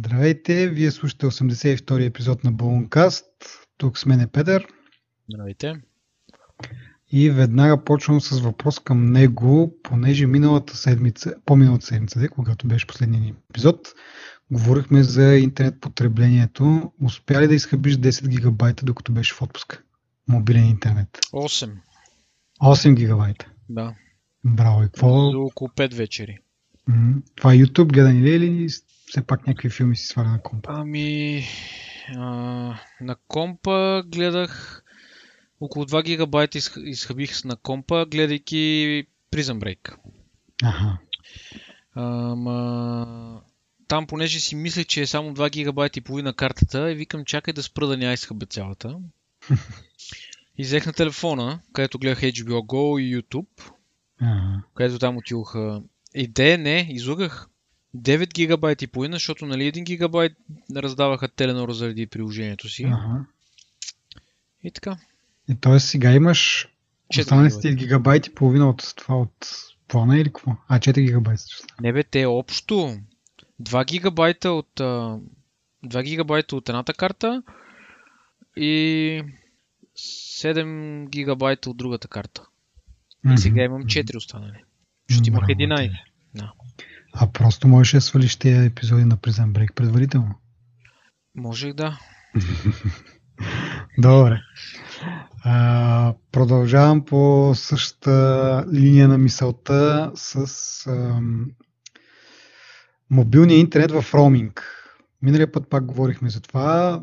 Здравейте, вие слушате 82-и епизод на Балункаст. Тук с мен е Петър. Здравейте. И веднага почвам с въпрос към него, понеже миналата седмица, по-миналата седмица, де, когато беше последния епизод, говорихме за интернет потреблението. Успя ли да изхъбиш 10 гигабайта, докато беше в отпуска? Мобилен интернет. 8. 8 гигабайта. Да. Браво. И какво? За около 5 вечери. Това е YouTube гледани ли е или все пак някакви филми си сваля на компа? Ами, а, на компа гледах около 2 гигабайта изх- изхъбих на компа, гледайки Prison Break. Аха. Ама, там, понеже си мислех, че е само 2 гигабайта и половина картата, и викам, чакай да спра да я изхъбя цялата. И взех на телефона, където гледах HBO Go и YouTube, Ага. където там отидоха... И де, не, излъгах. 9 гигабайта и половина, защото нали 1 гигабайт раздаваха Теленор заради приложението си. Ага. И така. И т.е. сега имаш останалите ти гигабайти, половина от това от плана или какво? А, 4 гигабайта. Не бе, те общо 2 гигабайта от, а, 2 гигабайта от едната карта и 7 гигабайта от другата карта. И сега имам 4 останали. Защото имах Браво, 11. ти. Да. А просто можеш да свалиш тези епизоди на Prison Break предварително. Можех да. Добре. А, продължавам по същата линия на мисълта с ам, мобилния интернет в роуминг. Миналия път пак говорихме за това.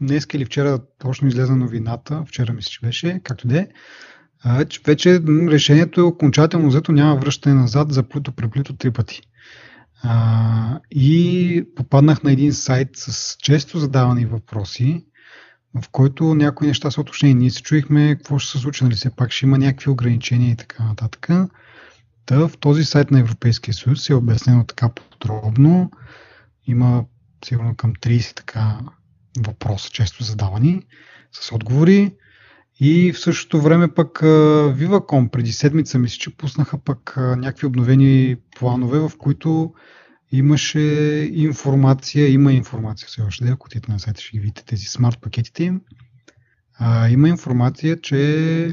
Днес или вчера точно излезе новината, вчера мисля, че беше, както де, че вече решението е окончателно взето, няма връщане назад за плюто преплюто три пъти. А, и попаднах на един сайт с често задавани въпроси, в който някои неща са уточнени. Ние се чуихме какво ще се случи, нали все пак ще има някакви ограничения и така нататък. Та в този сайт на Европейския съюз е обяснено така подробно. Има сигурно към 30 така въпроса, често задавани, с отговори. И в същото време пък Viva.com преди седмица мисля, че пуснаха пък някакви обновени планове, в които имаше информация, има информация все още, ако отидете на сайта ще ги видите тези смарт пакетите им. А, има информация, че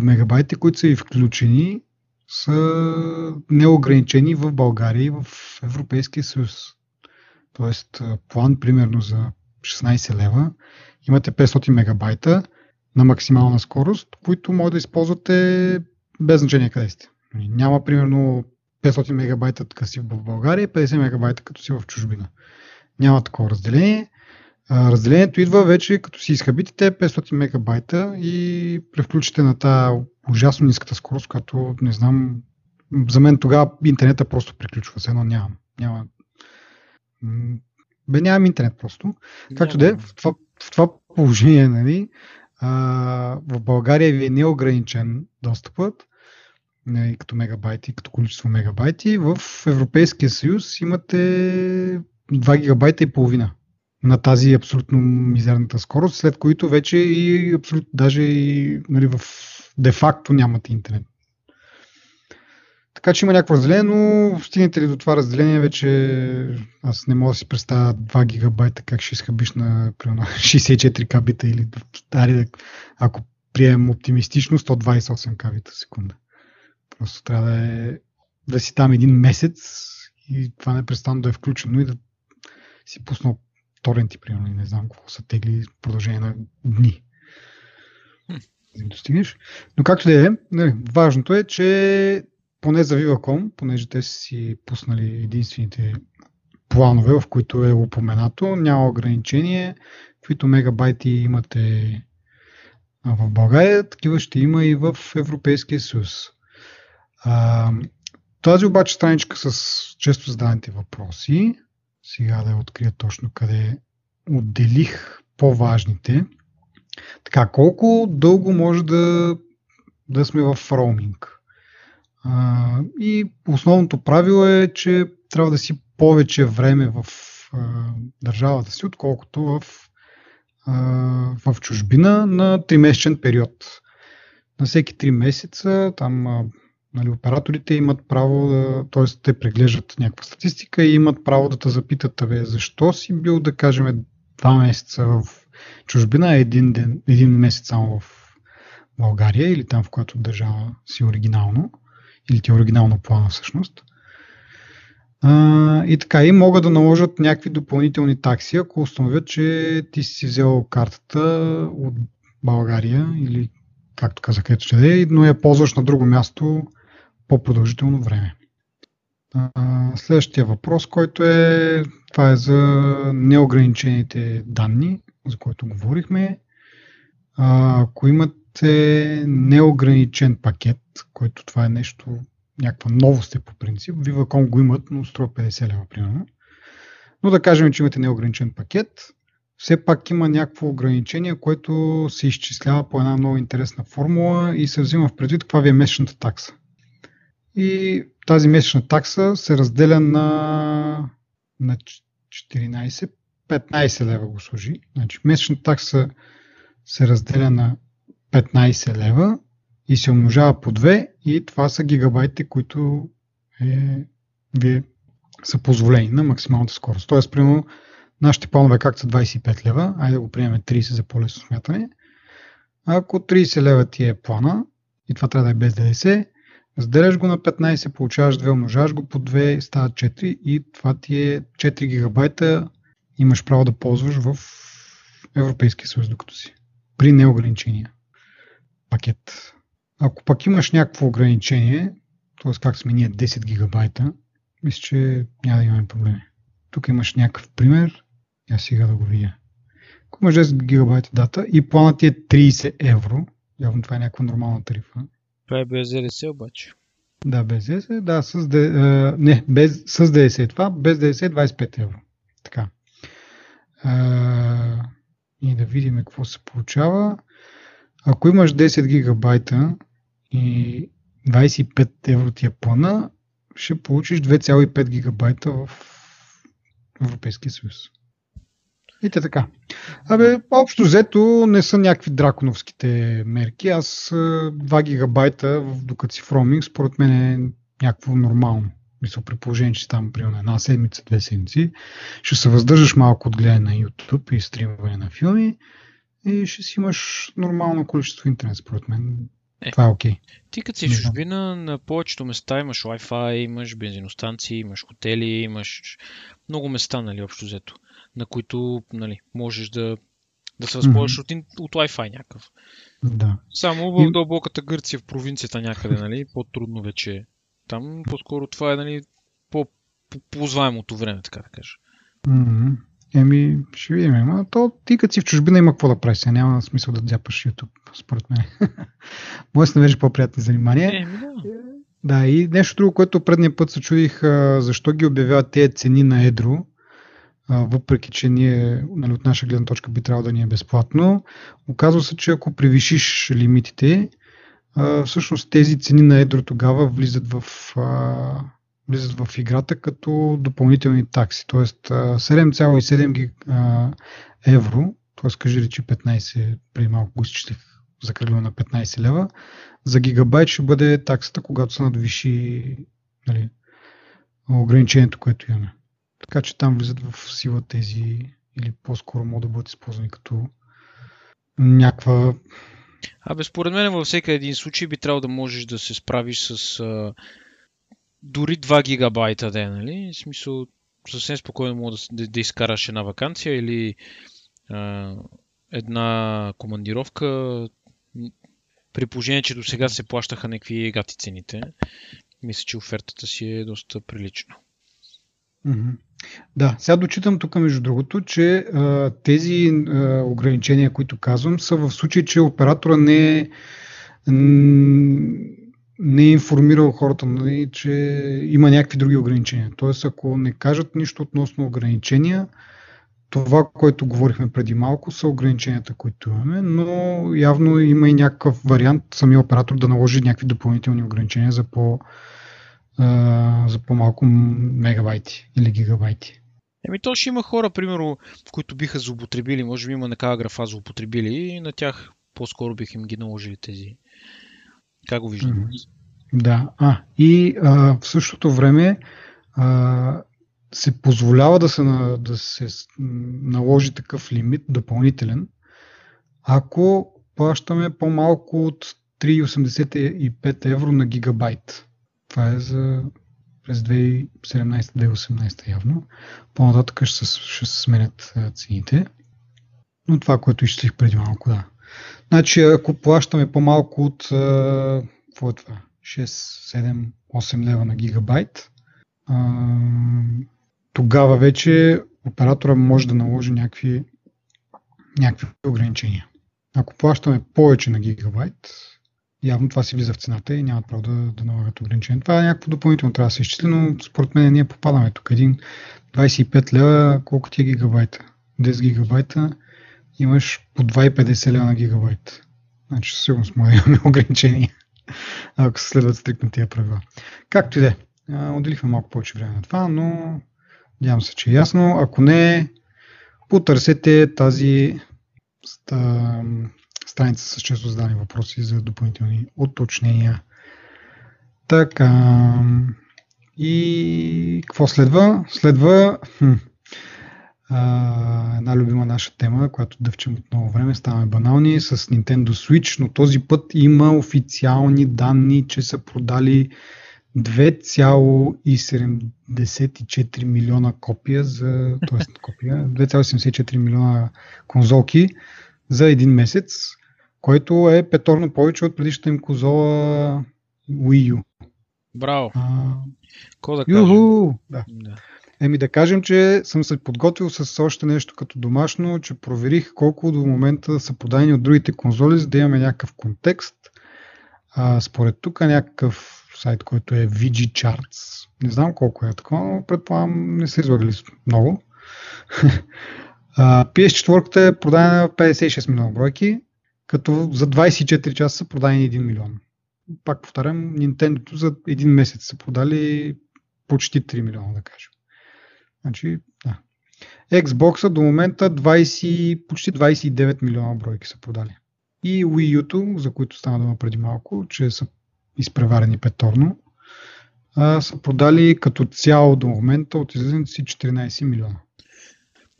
мегабайтите, които са и включени, са неограничени в България и в Европейския съюз. Тоест, план примерно за 16 лева, имате 500 мегабайта на максимална скорост, които може да използвате без значение къде сте. Няма примерно 500 мегабайта като си в България и 50 мегабайта като си в чужбина. Няма такова разделение. Разделението идва вече като си изхабите те 500 мегабайта и превключите на тази ужасно ниската скорост, която не знам, за мен тогава интернета просто приключва, все едно нямам. Няма. Бе, нямам интернет просто. Както да е, в това, в това положение, нали, в България ви е неограничен достъпът, нали, като мегабайти, като количество мегабайти. В Европейския съюз имате 2 гигабайта и половина на тази абсолютно мизерната скорост, след които вече и абсолютно, даже и нали, в де-факто нямате интернет. Така че има някакво разделение, но стигнете ли до това разделение, вече аз не мога да си представя 2 гигабайта как ще изхъбиш на примерно, 64 кабита или ари, да- ако приемем оптимистично 128 кабита в секунда. Просто трябва да, е, да си там един месец и това непрестанно да е включено и да си пуснал торенти, примерно, и не знам какво са тегли в продължение на дни. Да достигнеш. Но както да е, нали, важното е, че поне за Viva.com, понеже те са си пуснали единствените планове, в които е упоменато, няма ограничение, каквито мегабайти имате в България, такива ще има и в Европейския съюз. Тази обаче страничка с често зададените въпроси, сега да я открия точно къде отделих по-важните. Така, колко дълго може да, да сме в роуминг? И основното правило е, че трябва да си повече време в а, държавата си, отколкото в, а, в чужбина на 3-месечен период. На всеки 3 месеца, там а, Нали, операторите имат право да, т.е. те преглеждат някаква статистика и имат право да те запитат, тебе, защо си бил, да кажем, два месеца в чужбина, един, ден, един месец само в България или там, в която държава си оригинално, или ти е оригинално плана всъщност. А, и така, и могат да наложат някакви допълнителни такси, ако установят, че ти си взел картата от България или както казах, ето ще е, но я ползваш на друго място по-продължително време. Следващия въпрос, който е, това е за неограничените данни, за които говорихме. Ако имате неограничен пакет, който това е нещо, някаква новост е по принцип, Viva.com го имат, но струва 50 лева примерно. Но да кажем, че имате неограничен пакет, все пак има някакво ограничение, което се изчислява по една много интересна формула и се взима в предвид каква ви е месечната такса. И тази месечна такса се разделя на, на 14, 15 лева го служи. Значи месечната такса се разделя на 15 лева и се умножава по 2 и това са гигабайти, които е, вие са позволени на максималната скорост. Тоест, примерно, Нашите планове как са 25 лева, айде да го приемем 30 за по-лесно смятане. Ако 30 лева ти е плана, и това трябва да е без ДДС, разделяш го на 15, получаваш 2, умножаваш го по 2, става 4 и това ти е 4 гигабайта имаш право да ползваш в Европейския съюз, докато си. При неограничения пакет. Ако пак имаш някакво ограничение, т.е. как сме ние 10 гигабайта, мисля, че няма да имаме проблеми. Тук имаш някакъв пример. Я сега да го видя. Ако имаш 10 гигабайта дата и планът ти е 30 евро, явно това е някаква нормална тарифа. Това е без ДДС обаче. Да, без ДДС, да, с, uh, не, без, с ДДС е това, без ДДС е 25 евро. Така. Uh, и да видим какво се получава. Ако имаш 10 гигабайта и 25 евро ти е плана, ще получиш 2,5 гигабайта в Европейския съюз. И те така. Абе, общо взето не са някакви драконовските мерки. Аз 2 гигабайта, докато си в роуминг, според мен е някакво нормално. Мисля, при положение, че там примерно една седмица, две седмици, ще се въздържаш малко от гледане на YouTube и стримване на филми и ще си имаш нормално количество интернет, според мен. Е, това е окей. Okay. Ти като си в чужбина, на повечето места имаш Wi-Fi, имаш бензиностанции, имаш хотели, имаш много места, нали, общо взето на които нали, можеш да, да се възползваш mm-hmm. от, от Wi-Fi някакъв. Да. Само в дълбоката Гърция, в провинцията някъде, нали, по-трудно вече. Там по-скоро това е нали, по-ползваемото време, така да кажа. Mm-hmm. Еми, ще видим. Ама то ти като си в чужбина има какво да правиш. Няма смисъл да дзяпаш YouTube, според мен. Може да намериш по-приятни занимания. Еми, да. Да, и нещо друго, което предния път се чудих, защо ги обявяват тези цени на едро въпреки че ние нали, от наша гледна точка би трябвало да ни е безплатно. Оказва се, че ако превишиш лимитите, всъщност тези цени на едро тогава влизат в, влизат в играта като допълнителни такси. Тоест 7,7 евро, т.е. кажи речи 15, преди малко го изчислих за кръгло на 15 лева, за гигабайт ще бъде таксата, когато се надвиши нали, ограничението, което имаме. Така че там влизат в сила тези, или по-скоро могат да бъдат използвани като някаква... Абе, според мен във всеки един случай би трябвало да можеш да се справиш с а, дори 2 гигабайта ден, нали? В смисъл, съвсем спокойно мога да, да, да изкараш една вакансия или а, една командировка. При положение, че до сега се плащаха някакви гати цените, мисля, че офертата си е доста прилична. Да, сега дочитам тук, между другото, че а, тези а, ограничения, които казвам, са в случай, че оператора не е, не е информирал хората, нали, че има някакви други ограничения. Тоест, ако не кажат нищо относно ограничения, това, което говорихме преди малко, са ограниченията, които имаме, но явно има и някакъв вариант самия оператор да наложи някакви допълнителни ограничения за по- за по-малко мегабайти или гигабайти. Еми то ще има хора, примерно, които биха злоупотребили, може би има такава графа злоупотребили и на тях по-скоро бих им ги наложили тези. Го виждам? Mm-hmm. Да, а, и а, в същото време а, се позволява да се, да се наложи такъв лимит допълнителен, ако плащаме по-малко от 3,85 евро на гигабайт. Това е за през 2017-2018 явно. По-нататък ще ще се сменят цените. Но това, което изчислих преди малко, да. Значи, ако плащаме по-малко от какво е това? 6, 7, 8 лева на гигабайт, тогава вече оператора може да наложи някакви, някакви ограничения. Ако плащаме повече на гигабайт, явно това си влиза в цената и нямат право да, да налагат ограничения. Това е някакво допълнително трябва да се изчисли, но според мен ние попадаме тук. Един 25 лева, колко ти е гигабайта? 10 гигабайта имаш по 2,50 лева на гигабайт. Значи със сигурност може имаме ограничения, ако се следват стрикно тия правила. Както и да е. Отделихме малко повече време на това, но надявам се, че е ясно. Ако не, потърсете тази страница с често задани въпроси за допълнителни уточнения. Така. И какво следва? Следва хм, а, една любима наша тема, която дъвчем от много време, ставаме банални, с Nintendo Switch, но този път има официални данни, че са продали 2,74 милиона копия за, т.е. копия, 2,74 милиона конзолки за един месец, който е петорно повече от предишната им конзола Wii U. Браво! А, Ко да кажем? Да. да. Еми да кажем, че съм се подготвил с още нещо като домашно, че проверих колко до момента са подадени от другите конзоли, за да имаме някакъв контекст. А, според тук някакъв сайт, който е VG Charts. Не знам колко е такова, но предполагам не са излагали много. PS4 е продадена 56 милиона бройки, като за 24 часа са продадени 1 милион. Пак повтарям, Nintendo за един месец са продали почти 3 милиона, да кажем. Значи, да. Xbox до момента 20, почти 29 милиона бройки са продали. И Wii U, за които стана дума преди малко, че са изпреварени петорно, а, са продали като цяло до момента от излизането си 14 милиона.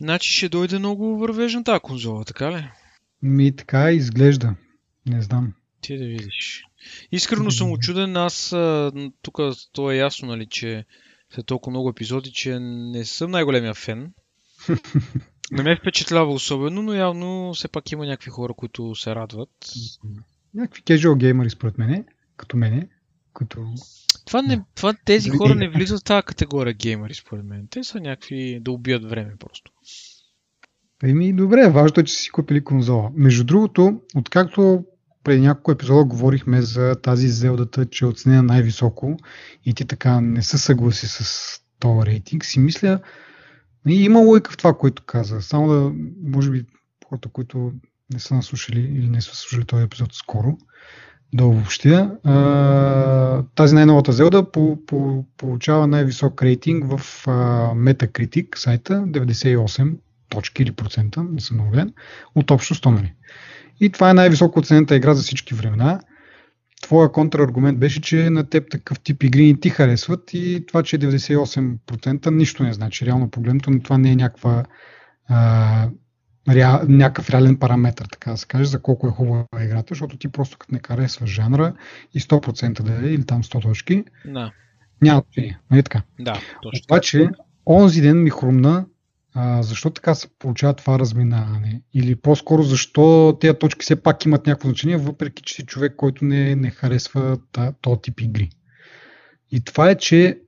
Значи ще дойде много вървежна тази конзола, така ли? Ми така изглежда. Не знам. Ти да видиш. Искрено съм очуден. Аз тук то е ясно, нали, че след толкова много епизоди, че не съм най-големия фен. Не ме впечатлява особено, но явно все пак има някакви хора, които се радват. Някакви casual геймери според мене, като мене, като... Това, не, това тези хора не влизат в тази категория геймери, според мен. Те са някакви да убият време просто. Еми, добре, важно е, че си купили конзола. Между другото, откакто преди няколко епизода говорихме за тази зелдата, че е оценена най-високо и ти така не се съгласи с този рейтинг, си мисля, и има логика в това, което каза. Само да, може би, хората, които не са наслушали или не са слушали този епизод скоро, да обобщя. Тази най-новата Зелда по, по, получава най-висок рейтинг в а, Metacritic сайта, 98 точки или процента, не съм уверен, от общо 100 нали. И това е най-високо оценената игра за всички времена. Твоя контраргумент беше, че на теб такъв тип игри не ти харесват и това, че е 98% нищо не значи. Реално погледнато, но това не е някаква, а, rea, някакъв реален параметр, така да се каже, за колко е хубава играта, защото ти просто като не харесваш жанра и 100% да е, или там 100 точки, да. няма значение. Нали така? Да, точно. Обаче, онзи ден ми хрумна а, защо така се получава това разминаване? Или по-скоро защо тези точки все пак имат някакво значение, въпреки че си човек, който не, не харесва този тип игри. И това е, че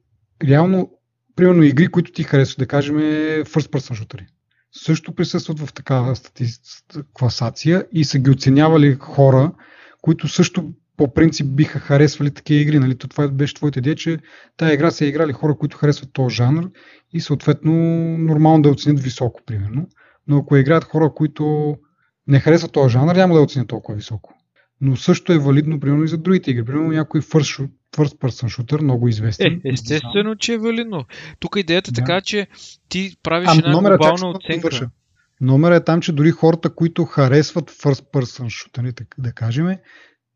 реално, примерно игри, които ти харесват, да кажем, first person шутери, също присъстват в такава статистика, класация и са ги оценявали хора, които също по принцип биха харесвали такива игри. Нали? То това беше твоята идея, че тази игра са играли хора, които харесват този жанр и съответно нормално да я оценят високо, примерно. Но ако играят хора, които не харесват този жанр, няма да я оценят толкова високо. Но също е валидно, примерно, и за другите игри. Примерно някой first, first person shooter, много известен. Е, естествено, че е валидно. Тук идеята е да. така, че ти правиш а, една глобална оценка. Номера е там, че дори хората, които харесват first person shooter, да кажем,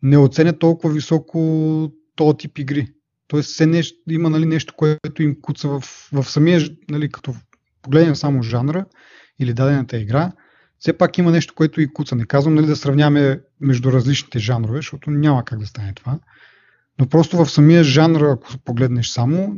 не оценят толкова високо този тип игри. Тоест все нещо, има нали, нещо, което им куца в, в самия, нали, като погледнем само жанра или дадената игра, все пак има нещо, което и куца. Не казвам нали, да сравняваме между различните жанрове, защото няма как да стане това. Но просто в самия жанр, ако погледнеш само,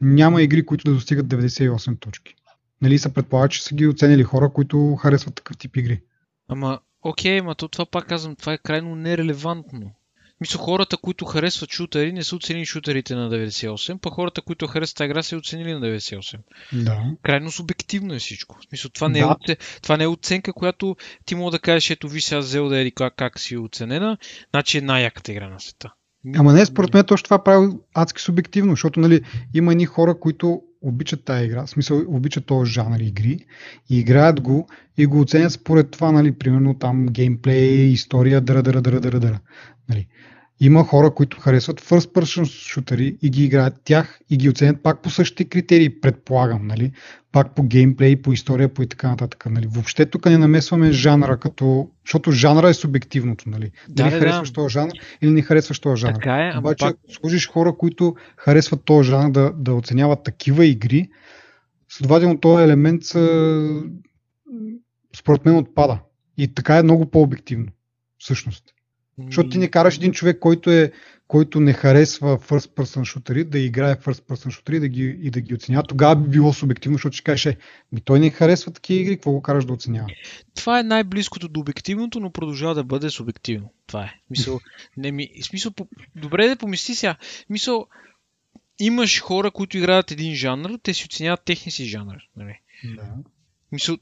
няма игри, които да достигат 98 точки. Нали се предполага, че са ги оценили хора, които харесват такъв тип игри. Ама, окей, ма то това пак казвам, това е крайно нерелевантно. Мисля, хората, които харесват шутери, не са оценили шутерите на 98, па хората, които харесват тази игра, са оценили на 98. Да. Крайно субективно е всичко. Смисъл, това, не Да. е, това не е оценка, която ти мога да кажеш, ето ви сега взел да е как, как си оценена, значи е най-яката игра на света. Ама не, според мен точно това прави адски субективно, защото нали, има едни хора, които обичат тази игра, в смисъл обичат този жанр игри и играят го и го оценят според това, нали, примерно там геймплей, история, дъра, дъра, дъра, дъра, дъра. Нали. Има хора, които харесват first person шутери и ги играят тях и ги оценят пак по същите критерии, предполагам, нали? Пак по геймплей, по история, по и така нататък. Нали? Въобще тук не намесваме жанра, като... защото жанра е субективното, нали? Да, Дали да, харесваш да. този жанр или не харесваш този жанр. Така е, Обаче, пак ако служиш хора, които харесват този жанр да, да оценяват такива игри, следователно този елемент според мен отпада. И така е много по-обективно, всъщност. Защото ти не караш един човек, който, е, който не харесва first person шутери, да играе first person шутери да ги, и да ги оценява. Тогава би било субективно, защото ще кажеш, е, ми той не харесва такива игри, какво го караш да оценява? това е най-близкото до обективното, но продължава да бъде субективно. Това е. Мисъл, не ми, смисъл, по- добре да помисли сега. Мисъл, имаш хора, които играят един жанр, те си оценяват техния си жанр. Нали? Да. Мисъл,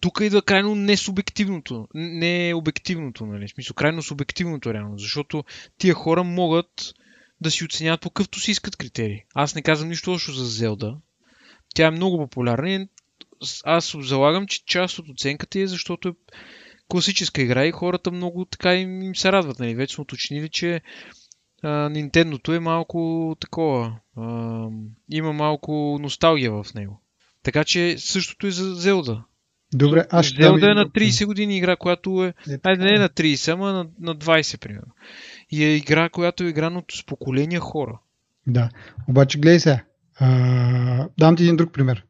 тук идва крайно не субективното, не обективното, нали? В Смисъл, крайно субективното реално, защото тия хора могат да си оценяват по какъвто си искат критерии. Аз не казвам нищо лошо за Зелда. Тя е много популярна и аз залагам, че част от оценката е защото е класическа игра и хората много така им, им се радват. Нали? Вече сме уточнили, че Nintendo-то е малко такова. А, има малко носталгия в него. Така че същото е за Зелда. Добре, аз ще Зелда е на друг пример. 30 години игра, която е... Е, Айде, не е е. на 30, ама на, на 20, примерно. И е игра, която е играна от с поколения хора. Да, обаче гледай сега. А, дам ти един друг пример.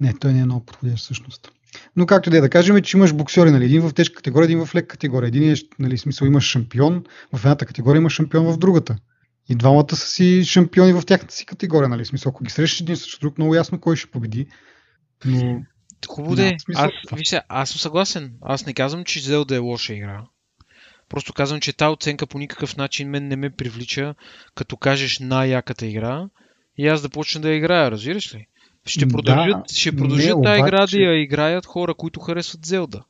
Не, той не е много подходящ всъщност. Но както да е, да кажем, че имаш боксери, нали? един в тежка категория, един в лека категория. Един е, нали, смисъл имаш шампион в едната категория, имаш шампион в другата. И двамата са си шампиони в тяхната си категория, нали? Смисъл, ако ги срещаш един срещу друг, много ясно кой ще победи. Но Хубаво да е. Аз, в това. виж сега, аз съм съгласен. Аз не казвам, че Зелда е лоша игра. Просто казвам, че тази оценка по никакъв начин мен не ме привлича, като кажеш най-яката игра и аз да почна да я играя, разбираш ли? Ще Да, продължат, ще не, продължат тази игра обаче- да я играят хора, които харесват Зелда.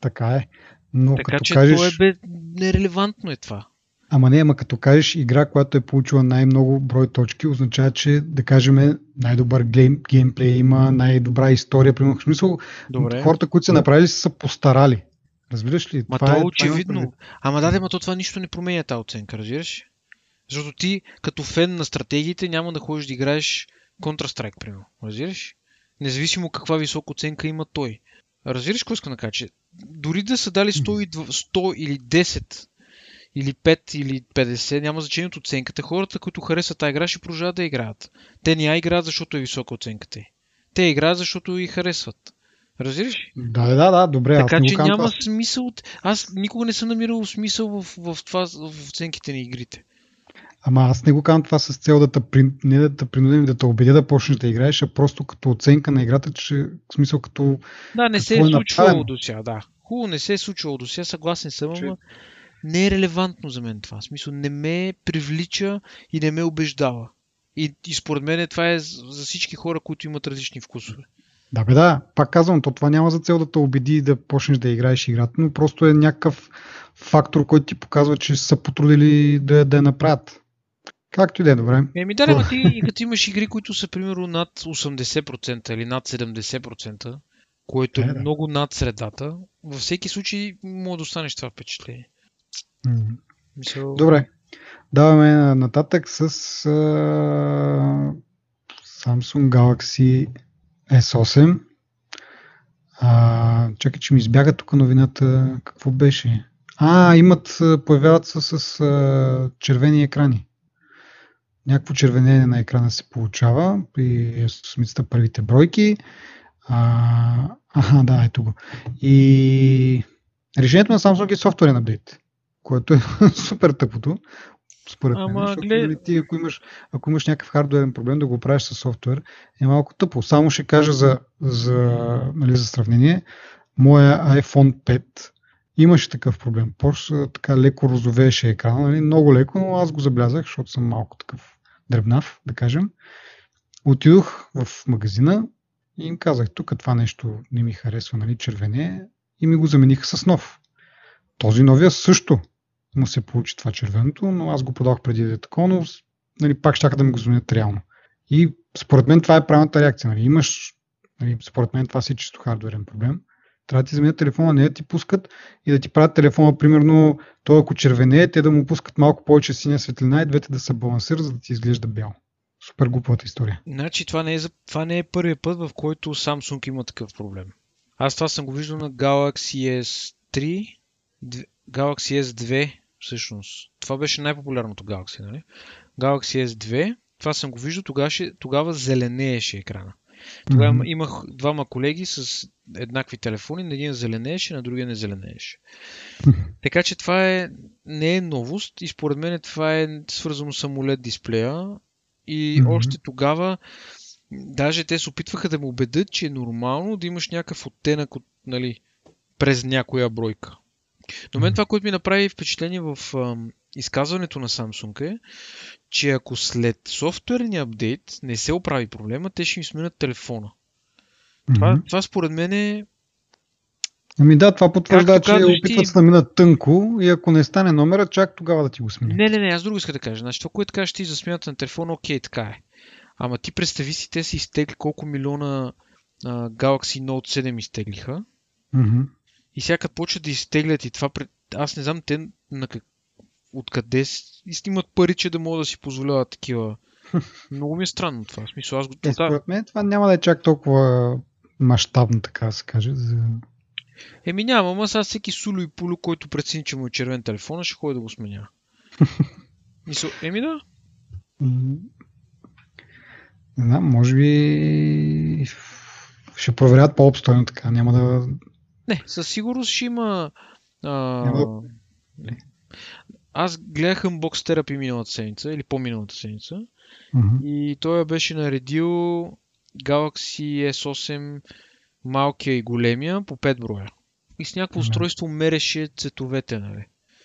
така е. Но Така като че кажеш... то е бе... нерелевантно е това. Ама не, ама като кажеш игра, която е получила най-много брой точки, означава, че да кажем най-добър гейм, геймплей има, най-добра история. Примерно, в смисъл, Добре. хората, които са направили, са се постарали. Разбираш ли? Ма Това то е това очевидно. имам предвид. Ама да, ма то това нищо не променя тази оценка, разбираш? Защото ти, като фен на стратегиите, няма да ходиш да играеш Counter-Strike, примерно. Разбираш? Независимо каква висока оценка има той. Разбираш какво искам да кажа? Дори да са дали 100, и дв- 100 или 10 или 5 или 50, няма значение от оценката. Хората, които харесват тази игра, ще продължават да играят. Те не я играят, защото е висока оценката. Те играят, защото и харесват. Разбираш? ли? Да, да, да, добре. Така аз че няма това. смисъл. от- Аз никога не съм намирал смисъл в, в това, в оценките на игрите. Ама аз не го казвам това с цел да те, не да те принудим да те убедя да почнеш да играеш, а просто като оценка на играта, че в смисъл като... Да, не се е е случвало до сега, да. Хубаво, не се е случвало до сега, съгласен съм, Че- ама не е релевантно за мен това. В смисъл, не ме привлича и не ме убеждава. И, и според мен това е за всички хора, които имат различни вкусове. Да, бе, да, пак казвам, то това няма за цел да те убеди да почнеш да играеш играта, но просто е някакъв фактор, който ти показва, че са потрудили да, да я направят. Както и да е, добре. Еми да, ама ти като имаш игри, които са примерно над 80% или над 70%, което е Е, да. много над средата, във всеки случай може да останеш това впечатление. Мисъл... Добре. Даваме нататък с а, Samsung Galaxy S8. А, чакай, че ми избяга тук новината. Какво беше? А, имат, появяват се с а, червени екрани. някакво червенение на екрана се получава при есосмицата първите бройки. А, аха, да, ето го. И решението на Samsung е софтуерен апдейт, което е супер тъпото. Според мен, Ама, защото глед- нали, ти, ако, имаш, ако имаш някакъв хардуерен проблем да го правиш с софтуер, е малко тъпо. Само ще кажа за, за, нали, за сравнение. Моя iPhone 5 имаше такъв проблем. Просто така леко розовееше екрана, нали? много леко, но аз го забелязах, защото съм малко такъв дребнав, да кажем. Отидох в магазина и им казах, тук това нещо не ми харесва, нали, червене, и ми го замениха с нов. Този новия също му се получи това червеното, но аз го продах преди да е такова, но нали, пак ще да ми го заменят реално. И според мен това е правилната реакция. Нали. Имаш, нали, според мен това си е чисто хардверен проблем. Трябва да ти заменят телефона, не да ти пускат и да ти правят телефона, примерно, той ако червене, те да му пускат малко повече синя светлина и двете да се балансират, за да ти изглежда бял. Супер глупавата история. Значи това не, е, това не е първият път, в който Samsung има такъв проблем. Аз това съм го виждал на Galaxy S3, дв- Galaxy S2, всъщност. Това беше най-популярното Galaxy, нали? Galaxy S2, това съм го виждал, тогава, тогава зеленееше екрана. Тогава Мгм. имах двама колеги с еднакви телефони, на един зеленееше, на другия не зеленееше. Така че това е, не е новост и според мен това е свързано с AMOLED дисплея и Мгм. още тогава даже те се опитваха да ме убедят, че е нормално да имаш някакъв оттенък от, нали, през някоя бройка. Но мен това, което ми направи впечатление в ам, изказването на Samsung е, че ако след софтуерния апдейт не се оправи проблема, те ще им сменят телефона. Това, Мгм. това според мен е Ами да, това потвърждава, че казваш опитват ти- да минат тънко и ако не стане номера, чак тогава да ти го сменят. Не, не, не, аз друго иска да кажа. Значи, това, което кажеш ти за смяната на телефона, окей, така е. Ама ти представи си, те са изтегли колко милиона а, Galaxy Note 7 изтеглиха. Мгм. И сега като почват да изтеглят и това, пред... аз не знам те на как... откъде снимат пари, че да могат да си позволяват такива. Много ми е странно това. В смисъл, аз го... Е, според мен това няма да е чак толкова мащабно, така да се каже. За... Еми няма, ама сега всеки суло и пуло, който прецени, че му е червен телефона, ще ходи да го сменя. Мисъл, еми да. Не знам, може би ще проверят по-обстойно така. Няма да... Не, със сигурност ще има. А... Не. Аз гледах Unbox Therapy миналата седмица, или по-миналата седмица, Мгм. и той беше наредил Galaxy S8 малкия и големия по 5 броя. И с някакво Да. устройство мереше цветовете, нали?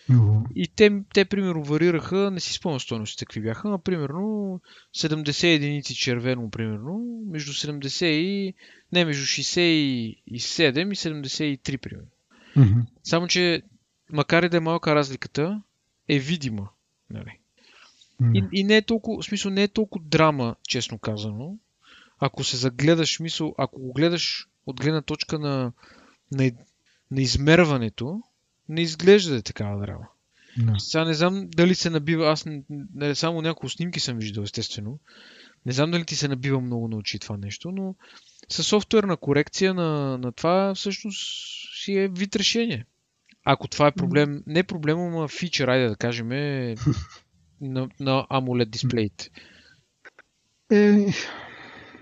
Уху. И те, те примерно варираха, не си спомням стойностите какви бяха, но примерно 70 единици червено, примерно, между 70 и... Не, между 67 и 73, примерно. Мгм. Само, че макар и да е малка разликата, е видима. Нали? И, Да. и не е толкова, в смисъл, не е толкова драма, честно казано. Ако се загледаш, смисъл, ако го гледаш от гледна точка на, на, на измерването, не изглежда да е такава драма. Да. Сега не знам дали се набива, аз не, не, само няколко снимки съм виждал, естествено. Не знам дали ти се набива много на очи това нещо, но със софтуерна корекция на, на това всъщност си е вид решение. Ако това е проблем, не проблем, ама фичър, айде да кажем, е на, на AMOLED дисплеите. Е,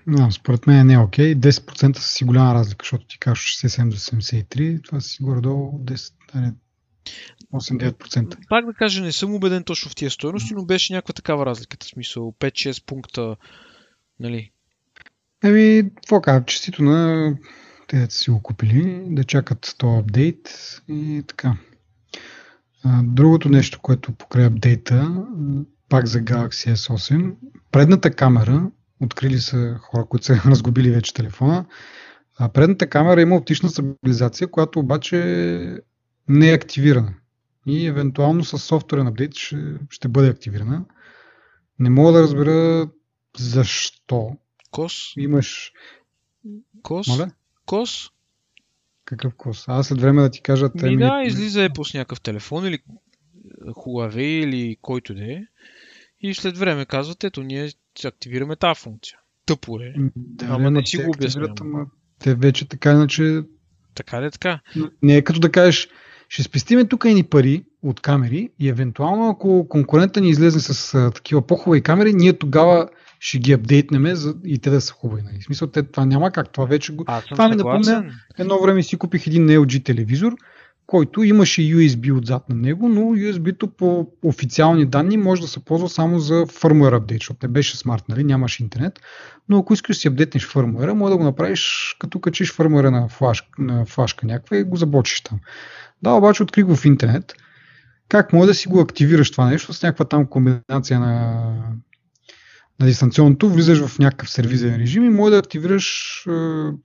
не знам, според мен не е окей. 10% са си голяма разлика, защото ти кажеш 67 до 73, това си горе-долу 10, а не, 8-9%. Пак да кажа, не съм убеден точно в тия стойности, но беше някаква такава разликата. В смисъл 5-6 пункта, нали? Еми, какво кажа, честито на те да си го купили, да чакат този апдейт и така. Другото нещо, което покрай апдейта, пак за Galaxy S8, предната камера, открили са хора, които са разгубили вече телефона, предната камера има оптична стабилизация, която обаче не е активирана. И евентуално с софтуерен апдейт ще, ще бъде активирана. Не мога да разбера защо. Кос? Имаш Кос? моля? Кос? Какъв кос? Аз след време да ти кажа... Ми ми- да, излиза е с някакъв телефон или Huawei или който да е. И след време казват, ето ние активираме тази функция. Тъпо е. Да, Ама не си го обяснявам. ама Те вече така иначе Така ли е така? не е като да кажеш ще спестиме тук и ни пари от камери и евентуално ако конкурента ни излезе с а, такива по-хубави камери, ние тогава ще ги апдейтнеме и те да са хубави. Нали? В смисъл, те, това няма как. Това вече го... Това ми напомня, едно време си купих един LG телевизор, който имаше USB отзад на него, но USB-то по официални данни може да се ползва само за firmware апдейт, защото не беше смарт, нали? нямаш интернет. Но ако искаш да си апдейтнеш firmware, може да го направиш като качиш firmware на, флаш, на флашка някаква и го забочиш там. Да, обаче открих го в интернет. Как може да си го активираш това нещо с някаква там комбинация на на дистанционното, влизаш в някакъв сервизен режим и може да активираш е,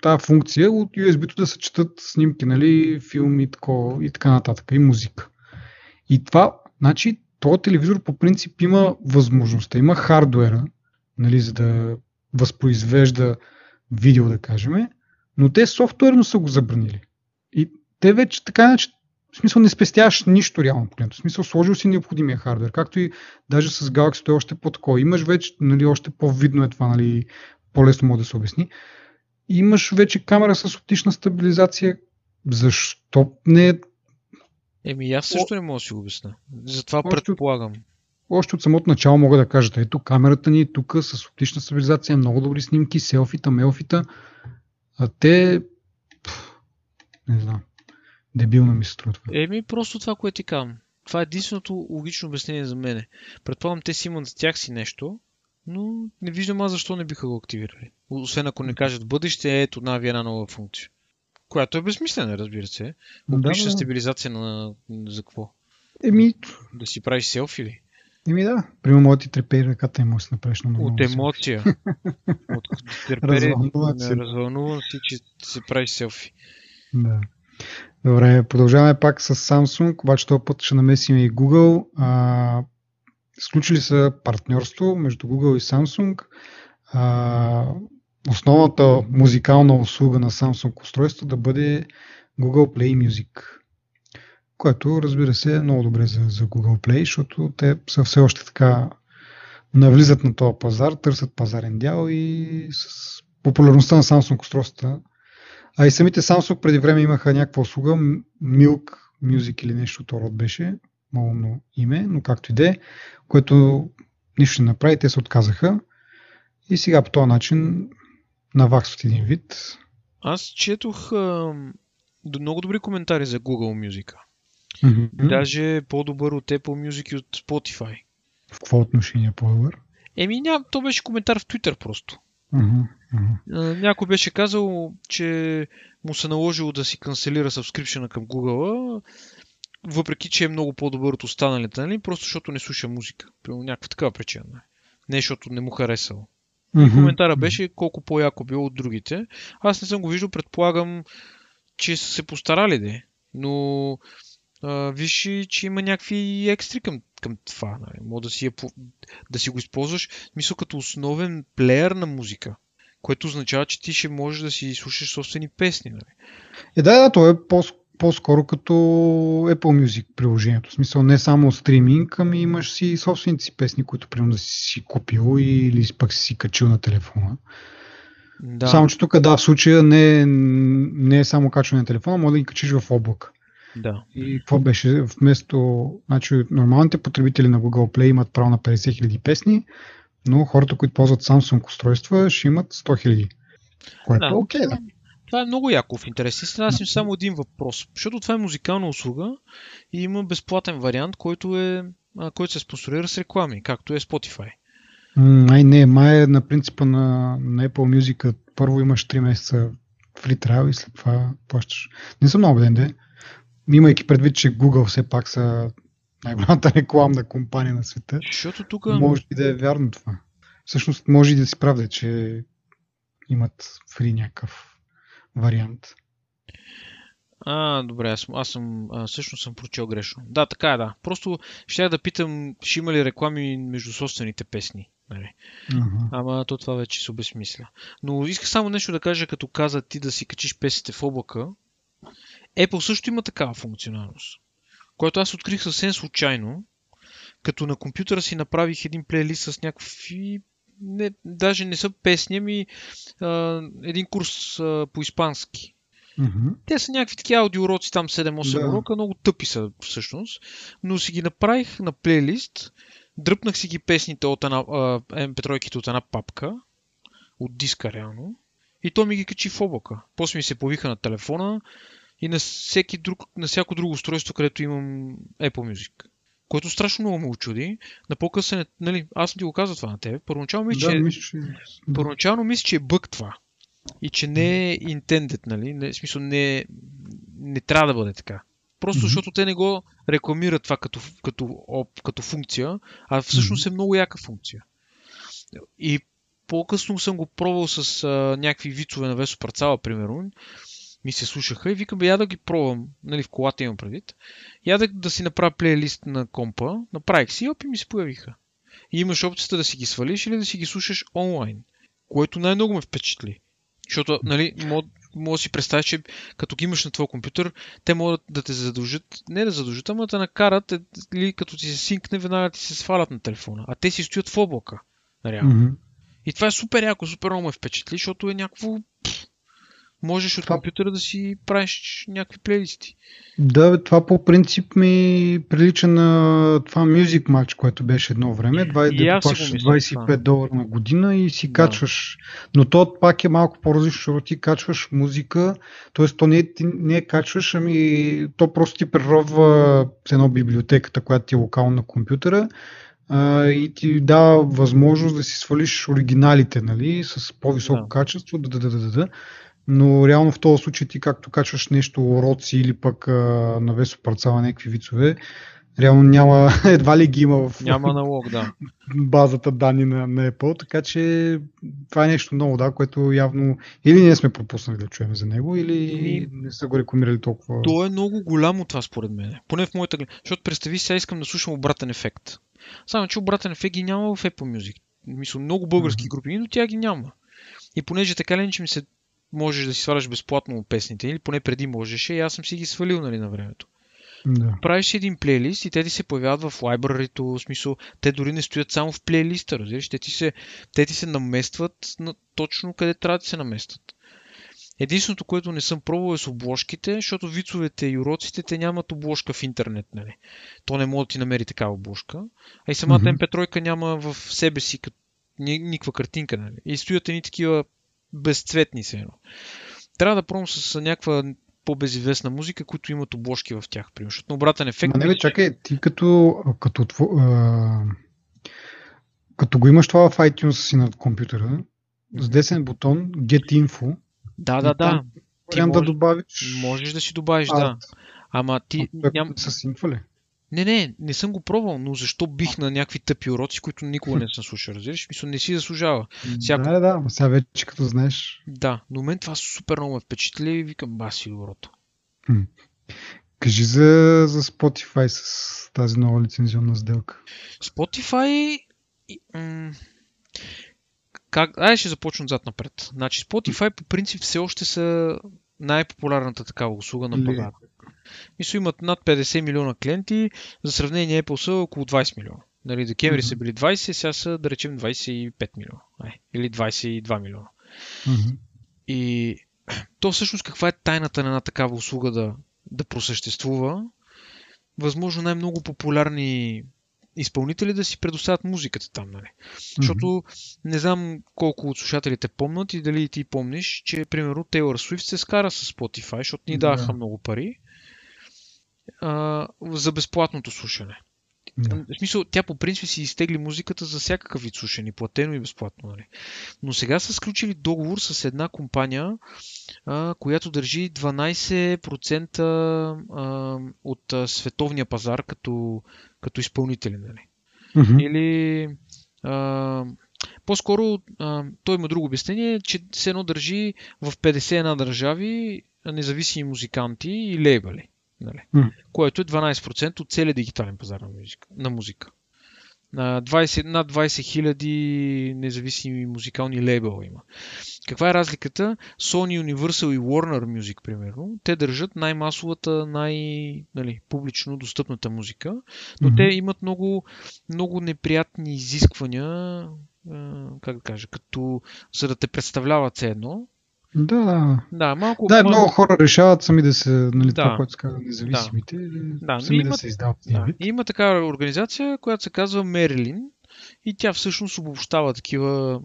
тази функция от USB-то да се четат снимки, нали, филми тако, и така нататък, и музика. И това, значи, този телевизор по принцип има възможността, има хардуера, нали, за да възпроизвежда видео, да кажем, но те софтуерно са го забранили. И те вече така иначе в смисъл не спестяваш нищо реално погледнато. В смисъл сложил си необходимия хардвер. Както и даже с Galaxy е още по-такова. Имаш вече, нали, още по-видно е това, нали, по-лесно може да се обясни. Имаш вече камера с оптична стабилизация. Защо не Еми, аз също не мога да си го обясня. Затова още предполагам. още от самото начало мога да кажа, ето камерата ни е тук с оптична стабилизация, много добри снимки, селфита, мелфита. А те... не знам. Дебилно ми се струва. Еми, просто това, което ти казвам. Това е единственото логично обяснение за мене. Предполагам, те си имат за тях си нещо, но не виждам аз защо не биха го активирали. Освен ако не кажат бъдеще, ето една една нова функция. Която е безсмислена, разбира се. Отлична да, да. стабилизация на... за какво? Еми... Да си правиш селфи ли? Еми да. Примерно може да ти трепери ръката и може да се направиш на От емоция. От трепери. Развълнуван си, че си правиш селфи. Да. Добре, продължаваме пак с Samsung, обаче този път ще намесим и Google. А, сключили са партньорство между Google и Samsung. А, основната музикална услуга на Samsung устройство да бъде Google Play Music. Което, разбира се, е много добре за, за Google Play, защото те са все още така навлизат на този пазар, търсят пазарен дял и с популярността на Samsung устройствата а и самите Samsung преди време имаха някаква услуга, Milk Music или нещо от род беше, малумно име, но както и де, което нищо не направи, те се отказаха. И сега по този начин наваксват един вид. Аз четох а, много добри коментари за Google Music. Mm-hmm. Даже по-добър от Apple Music и от Spotify. В какво отношение е по-добър? Еми, ням, то беше коментар в Twitter просто. Uh-huh, uh-huh. Някой беше казал, че му се наложило да си канцелира subscription към Google, въпреки че е много по-добър от останалите, нали? просто защото не слуша музика. По някаква такава причина. Не защото не му харесало. И коментара беше колко по-яко било от другите. Аз не съм го виждал, предполагам, че са се постарали да Но а, виж, че има някакви екстри към, към това. Нали? Мога да си, е, да си го използваш, мисля, като основен плеер на музика. Което означава, че ти ще можеш да си слушаш собствени песни. Нали? Е, да, да, то е по- по-скоро като Apple Music приложението. В смисъл не само стриминг, ами имаш си собствените си песни, които примерно да си купил или пък си качил на телефона. Да. Само, че тук да, в случая не, не е само качване на телефона, може да ги качиш в облак. Да. И какво беше? Вместо, значи, нормалните потребители на Google Play имат право на 50 000 песни, но хората, които ползват Samsung устройства, ще имат 100 000. Което да. е окей, okay, да. Това е много яко в интерес. Истина, аз имам само един въпрос. Защото това е музикална услуга и има безплатен вариант, който, е, който се спонсорира с реклами, както е Spotify. Май не, май е на принципа на, на Apple Music. Първо имаш 3 месеца free trial и след това плащаш. Не съм много убеден, де имайки предвид, че Google все пак са най-голямата рекламна компания на света, Защото тук... може и да е вярно това. Всъщност може и да си правда, че имат фри някакъв вариант. А, добре, аз, аз съм, а, всъщност съм прочел грешно. Да, така е, да. Просто ще да питам, ще има ли реклами между собствените песни. Нали? Uh-huh. Ама то това вече се обезмисля. Но исках само нещо да кажа, като каза ти да си качиш песните в облака. Apple също има такава функционалност, която аз открих съвсем случайно, като на компютъра си направих един плейлист с някакви не, даже не са песни, ами а, един курс а, по испански. Мгм. Те са някакви такива аудиоуроци, там 7-8 Да. урока, много тъпи са всъщност, но си ги направих на плейлист, дръпнах си ги песните от една, а, MP3-ките от една папка, от диска реално, и то ми ги качи в облака. После ми се появиха на телефона и на, всеки друг, на всяко друго устройство, където имам Apple Music. Което страшно много ме очуди. На по-късен, е- нали, аз съм ти го казал това на теб. Първоначално мисля, Да, че, мисля, че... първоначално мисля, че е бък това. И че не е intended, нали? Не, в смисъл не, не трябва да бъде така. Просто Мгм. защото те не го рекламират това като, като, оп- като функция, а всъщност е много яка функция. И по-късно съм го пробвал с а, някакви вицове на Весо Парцала, примерно. Ми се слушаха и викам, бе, я да ги пробвам, нали, в колата имам предвид. Я да, да си направя плейлист на компа, направих си и опи ми се появиха. И имаш опцията да си ги свалиш или да си ги слушаш онлайн, което най-много ме впечатли. Защото, нали, мога, мога да си представиш, че като ги имаш на твой компютър, те могат да те задължат, не да задължат, ама да те накарат, е, или като ти се синкне, веднага ти се свалят на телефона. А те си стоят в облака. Реално. Мгм. И това е супер яко, супер много ме впечатли, защото е някакво... Можеш от Това- компютъра да си правиш някакви плейлисти. Да, бе, това по принцип ми прилича на това Music Match, което беше едно време. 20, И аз да плащаш мисля 25 това. долара на година и си Да. качваш. Но то пак е малко по-различно, защото ти качваш музика, т.е. то не, е- ти не е качваш, ами то просто ти преробва с едно библиотеката, която ти е локално на компютъра и ти дава възможност да си свалиш оригиналите, нали, с по-високо Да. качество, да, да, да, да, да. Но реално в този случай ти както качваш нещо уроци или пък а, на Весо Парцала някакви вицове, реално няма, едва ли ги има в Няма налог, да. базата данни на, на Apple, така че това е нещо ново, да, което явно или ние сме пропуснали да чуем за него, или Ами- не са го рекламирали толкова. То е много голямо това според мен. Поне в моята. Защото представи сега искам да слушам обратен ефект. Само, че обратен ефект ги няма в Apple Music. Мисля, много български групи, но тя ги няма. И понеже така ли, че ми се можеш да си сваляш безплатно песните, или поне преди можеше, и аз съм си ги свалил нали, на времето. Да. правиш си един плейлист и те ти се появяват в лайбрарито, в смисъл, те дори не стоят само в плейлиста, разбираш, те ти се, те ти се наместват на, точно къде трябва да се наместват. Единственото, което не съм пробвал е с обложките, защото вицовете и уроците, те нямат обложка в интернет, нали. То не може да ти намери такава обложка. А и самата Мгм. MP3 няма в себе си никаква картинка, нали. И стоят едни такива безцветни се едно. Трябва да пробвам с някаква по-безизвестна музика, които имат обложки в тях, примерно. На обратен ефект. Ма не бе, че- чакай, ти като, като, тво- а, като го имаш това в iTunes си на компютъра, с десен бутон Get Info, Да, да, да. Ти вариант да може- добавиш Можеш да си добавиш, арт. да. Ама ти А, ням... С синква ли? Не, не, не съм го пробвал, но защо бих на някакви тъпи уроци, които никога не съм слушал, разбираш? Мисля, не си заслужава. Всяко- Да, да, сега вече като знаеш. Да, но мен това супер много ме впечатли и викам, баси доброто. Кажи за, за Spotify с тази нова лицензионна сделка. Spotify... м, Как... Ай, ще започна отзад напред. Значи Spotify по принцип все още са най-популярната такава услуга на пазара. Мисля, имат над 50 милиона клиенти, за сравнение Apple са около 20 милиона. Нали, декември Мгм. са били 20, сега са да речем 25 милиона. Ай, или 22 милиона. Мгм. И то всъщност каква е тайната на една такава услуга да, да просъществува? Възможно най-много популярни изпълнители да си предоставят музиката там, нали? Защото не знам колко от слушателите помнят и дали ти помниш, че примерно Тейлор Свифт се скара с Spotify, защото ни даваха Да. много пари а, за безплатното слушане. Да. В смисъл, тя по принцип си изтегли музиката за всякакъв вид слушане, платено и безплатно. Нали? Но сега са сключили договор с една компания, а, която държи 12% а, от а, световния пазар като, като изпълнители. Нали? Мгм. Или а, по-скоро а, той има друго обяснение, че се едно държи в 51 държави независими музиканти и лейбъли. Нали? М. Което е 12% от целия дигитален пазар на музика. На музика. На 20, над 20 хиляди независими музикални лейбъла има. Каква е разликата? Sony, Universal и Warner Music, примерно, те държат най-масовата, най-публично достъпната музика, но Мгм. те имат много, много неприятни изисквания, как да кажа, като за да те представляват едно, Да, да. Да, малко. Да, малко... много хора решават сами да се, нали, Да. това, което се казва независимите, Да, сами но да има- се издават Да. Има такава организация, която се казва Мерилин и тя всъщност обобщава такива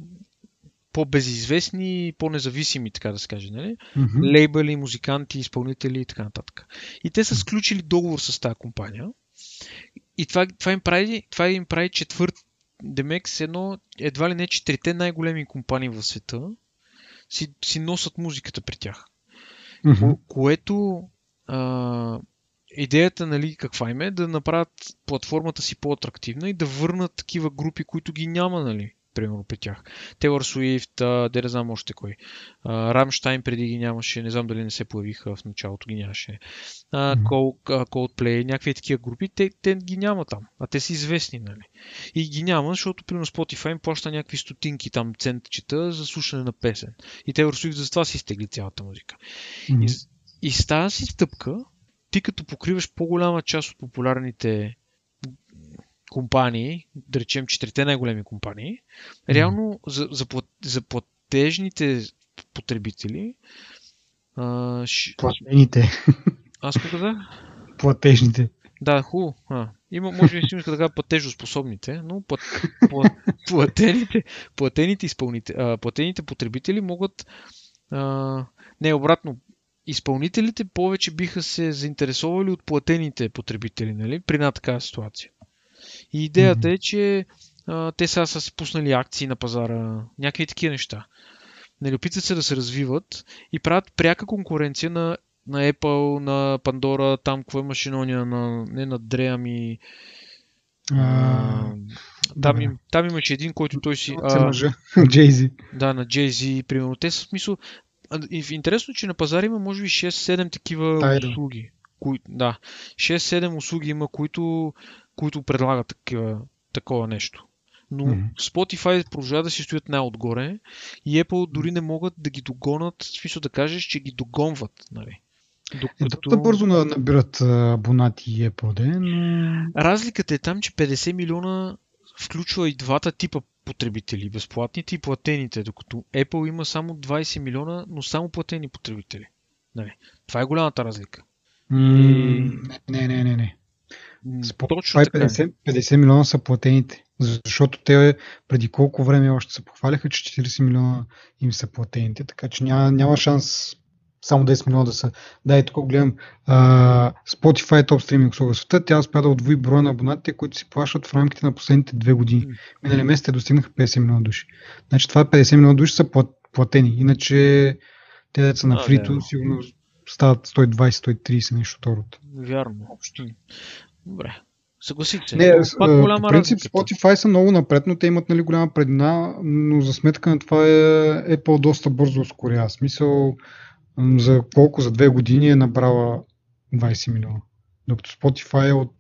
по-безизвестни по-независими, така да се каже, нали? Мгм. лейбъли, музиканти, изпълнители и така нататък. И те са сключили договор с тази компания. И това, това, им, прави, това им прави четвърт, Демек с едно, едва ли не четирите най-големи компании в света си, си носят музиката при тях. Ко, което а, идеята, нали, каква им е, да направят платформата си по-атрактивна и да върнат такива групи, които ги няма, нали, примерно при тях. Swift, а, де не знам още кой. Рамштайн преди ги нямаше, не знам дали не се появиха в началото, ги нямаше. Coldplay, някакви такива групи, те, те ги няма там, а те са известни, нали. И ги няма, защото примерно Spotify им плаща някакви стотинки там центчета за слушане на песен. И Taylor Swift за това си изтегли цялата музика. Мгм. И, и с тази стъпка, ти като покриваш по-голяма част от популярните компании, да речем четирите най-големи компании, реално за, за, плат- за платежните потребители, а, ш... Платените. аз го казах? Платежните. Да, хубаво. А, има, може би си иска да кажа платежоспособните, но плат, плат, платените, платените, изпълните, а, платените потребители могат. А, не, обратно. Изпълнителите повече биха се заинтересовали от платените потребители, нали, при една такава ситуация. И идеята е, че а, те сега са спуснали акции на пазара, някакви такива неща. Нали, опитват се да се развиват и правят пряка конкуренция на на Apple, на Pandora, там какво имаше на, ония, на не на Dre, ами... А, там, им, там имаше един, който той си... А. Джейзи. да, на Jay-Z, примерно. Те са смисъл... интересно, че на пазара има може би 6-7 такива Tidal. услуги. Кои, да, 6-7 услуги има, които, които предлагат такива, такова нещо. Но Мгм. Spotify продължава да си стоят най-отгоре и Apple дори не могат да ги догонат, в смисъл да кажеш, че ги догонват. Нали. Е, Докато... доста бързо на- набират абонати и Apple, де, но... Разликата е там, че 50 милиона включва и двата типа потребители, безплатните и платените, докато Apple има само 20 милиона, но само платени потребители. Нали. Това е голямата разлика. М, Не, не, не, не. Точно е така. е. 50, 50 милиона са платените. Защото те преди колко време още се похваляха, че 40 милиона им са платените, така че няма, няма шанс само 10 милиона да са. Да, и тук гледам а, Spotify е топ стриминг услуга в света. Тя успя да отвои броя на абонатите, които си плащат в рамките на последните две години. Минали месец те достигнаха 50 милиона души. Значи това 50 милиона души са плат- платени. Иначе те деца на фрито сигурно стават 120-130 нещо второто. Вярно. М. Добре. Съгласих се. Не, с- пак а, голяма по принцип разликата. Spotify са много напред, но те имат нали, голяма предина, но за сметка на това е Apple доста бързо ускорява. В Смисъл, за колко за две години е набрала 20 милиона. Докато Spotify е от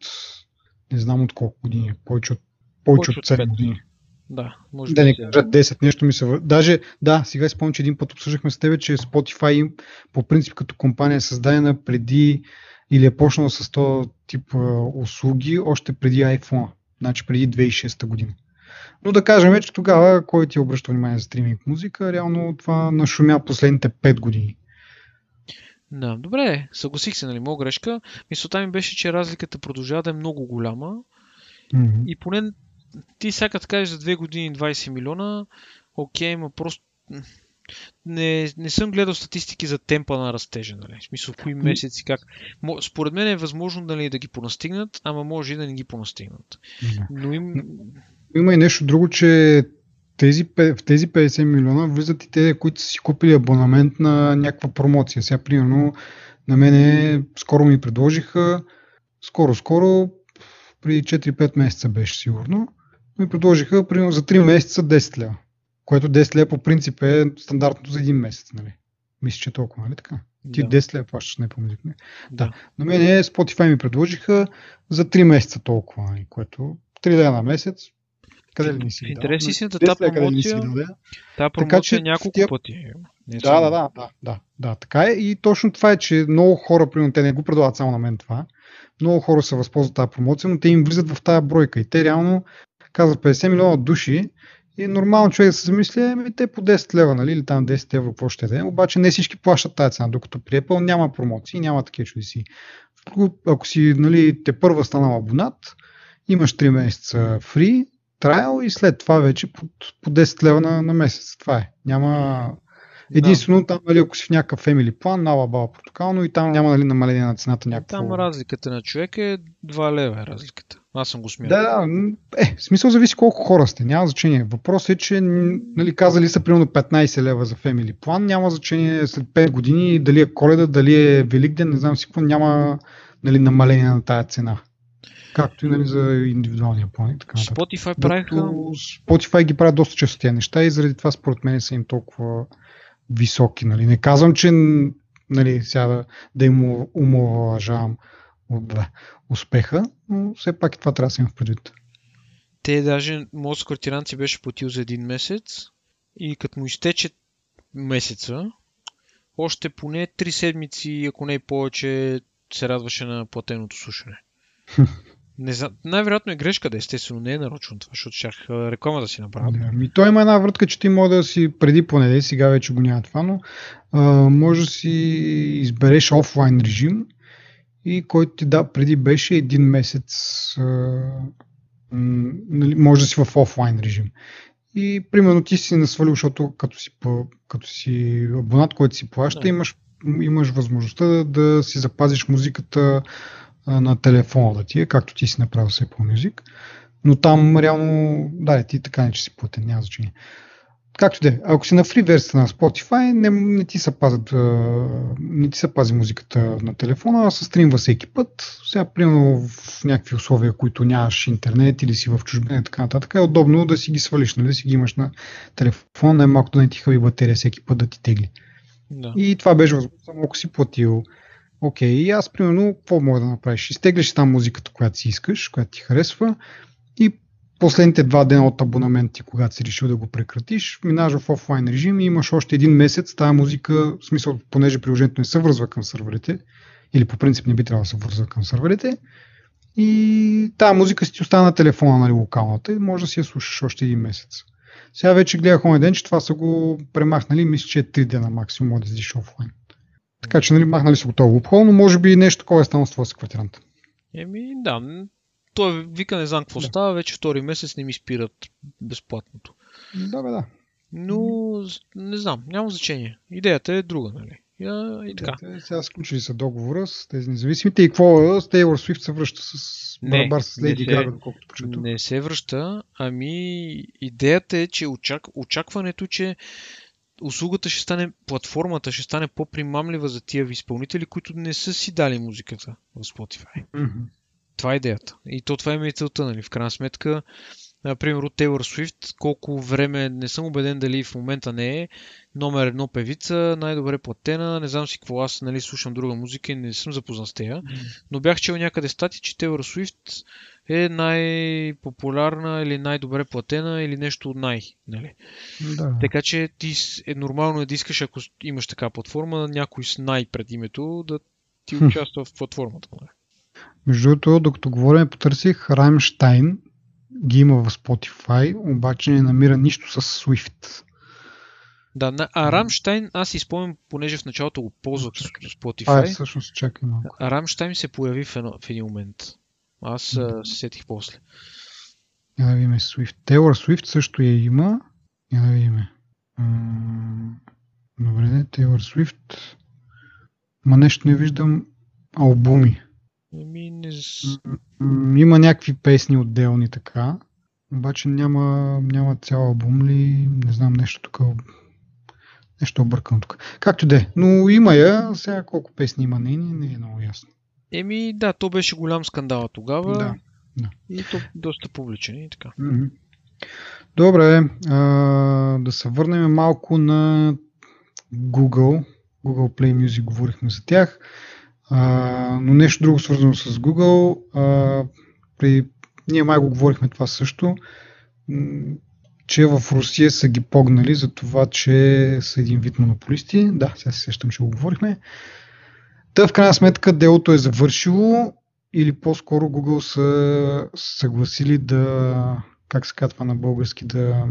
не знам от колко години, е, повече от, повече от от 7 пет. години. Да, може Да би не сега. кажа 10, нещо ми се вър... Даже, да, сега спомням, че един път обсъждахме с тебе, че Spotify по принцип като компания е създадена преди или е почнала с този тип услуги още преди iPhone, значи преди 2006 година. Но да кажем, че тогава, кой ти обръща внимание за стриминг музика, реално това нашумя последните 5 години. Да, добре, съгласих се, нали, моя грешка. Мисълта ми беше, че разликата продължава да е много голяма Мгм. и поне ти сега като кажеш за две години 20 милиона, окей, но просто не, не съм гледал статистики за темпа на растежа, нали? В смисъл, кои месеци, как. Според мен е възможно нали, да ги понастигнат, ама може и да не ги понастигнат. Но им... Има и нещо друго, че тези, в тези 50 милиона влизат и те, които са си купили абонамент на някаква промоция. Сега, примерно, на мене скоро ми предложиха, скоро-скоро, преди 4-5 месеца беше сигурно, ми предложиха примерно за 3 месеца 10 лева. Което 10 лева по принцип е стандартното за един месец, нали? Мисля, че е толкова, нали така? Ти да, 10 лева плащаш не по музика. Не? да. На мен Spotify ми предложиха за 3 месеца толкова, нали, което 3 лева на месец. Къде ли ни си интерес дал? истината, 10 тази си промоция, тази Така промоция че е няколко тия- пъти. Не Да, да, да, да, да, да, така е. И точно това е, че много хора, примерно, те не го предлагат само на мен това. Много хора се възползват тази промоция, но те им влизат в тази бройка. И те реално казват 50 милиона души И нормално човек да се замисли, ами те по 10 лева, нали, или там 10 евро, какво ще да е. Обаче не всички плащат тази цена, докато при Apple няма промоции, няма такива чудеси. Ако си, нали, те първа станал абонат, имаш 3 месеца фри, трайл и след това вече по, по 10 лева на, на месец. Това е. Няма Единствено да. там, нали, ако си в някакъв family план, нала баба протокално и там няма нали, намаление на цената някакво. Там разликата на човек е 2 лева е разликата. Аз съм го смял. Да, да. Е, смисъл зависи колко хора сте. Няма значение. Въпросът е, че нали, казали са примерно 15 лева за family план. Няма значение след 5 години дали е коледа, дали е великден, не знам си какво, няма нали, намаление на тая цена. Както и нали, за индивидуалния план и така нататък. Spotify правиха... Spotify ги правят доста често тези неща и заради това според мен са им толкова високи. Нали. Не казвам, че нали, сега да, да им умалажавам да, успеха, но все пак и това трябва да се има в предвид. Те даже, моят квартирант си беше платил за един месец и като му изтече месеца, още поне три седмици, ако не и повече, се радваше на платеното слушане. Не знам, най-вероятно е грешка да естествено не е нарочно това, защото щях реклама да си направя. Да, ми той има една вратка, че ти може да си преди понеделник, сега вече го няма това, но а, може да си избереш офлайн режим и който ти да, преди беше един месец, а, нали, може да си в офлайн режим. И примерно ти си насвалил, защото като си, като си абонат, който си плаща, да. имаш, имаш възможността да, да си запазиш музиката на телефона да ти е, както ти си направил с Apple Music. Но там реално, да, ти така не че си платен, няма значение. Както де, ако си на фри версията на Spotify, не, не, ти се пазят, не ти се пази музиката на телефона, а се стримва всеки път. Сега, примерно в някакви условия, които нямаш интернет или си в чужбина и така нататък, е удобно да си ги свалиш, нали, да си ги имаш на телефона, най-малко да не ти хаби батерия всеки път да ти тегли. Да. И това беше възможно, само ако си платил Окей, okay, и аз примерно какво мога да направиш? Изтегляш там музиката, която си искаш, която ти харесва последните два дена от абонамент когато си решил да го прекратиш, минаваш в офлайн режим и имаш още един месец тази музика, в смисъл, понеже приложението не се връзва към сървърите, или по принцип не би трябвало да се връзва към сървърите, и тази музика си ти остана на телефона, нали, локалната, и може да си я слушаш още един месец. Сега вече гледах онен ден, че това са го премахнали, мисля, че е 3 дена максимум да издиш офлайн. Така че нали, махнали са готово лупхол, но може би нещо такова е станало с твоя квартирант. Еми, да. Той вика, не знам какво да. става, вече втори месец не ми спират безплатното. Да, бе, да. Но, не знам, няма значение. Идеята е друга, нали? И, и така. Те, сега сключили са договора с тези независимите и какво с Тейлор Свифт се връща с барабар с Леди Гага, доколкото почето. Не се връща, ами идеята е, че очак, очакването, че услугата ще стане, платформата ще стане по-примамлива за тия изпълнители, които не са си дали музиката в Spotify. Mm-hmm. Това е идеята. И то това е и целта, нали? В крайна сметка, например, от Taylor Swift, колко време, не съм убеден дали в момента не е, номер едно певица, най-добре платена, не знам си какво, аз нали, слушам друга музика и не съм запознат с тея, но бях чел някъде стати, че Taylor Swift е най-популярна или най-добре платена или нещо от най. Нали? Да. Така че ти е нормално е да искаш, ако имаш така платформа, някой с най пред името да ти участва в платформата. Нали? Между другото, докато говорим, потърсих Раймштайн, ги има в Spotify, обаче не намира нищо с Swift. Да, а Рамштайн, аз си спомням, понеже в началото го ползвах с Spotify. А, е, всъщност, чакай малко. Рамштайн се появи в, едно, в един момент. Аз се сетих после. Я да видим Swift. Taylor Swift също я има. Я да видим. Добре, Taylor Swift. Ма нещо не виждам албуми. Ами не... Има някакви песни отделни така. Обаче няма, няма цял албум ли, не знам нещо такова. Нещо объркано тук. Както де, но има я, сега колко песни има нейни, не е много ясно. Еми, да, то беше голям скандал тогава. Да, да. И то доста публичен и така. Добре, а, да се върнем малко на Google. Google Play Music говорихме за тях. Но нещо друго свързано с Google. А, при... Ние май го говорихме това също, че в Русия са ги погнали за това, че са един вид монополисти. Да, сега се сещам, че го говорихме. Та в крайна сметка делото е завършило или по-скоро Google са съгласили да, как се казва на български, да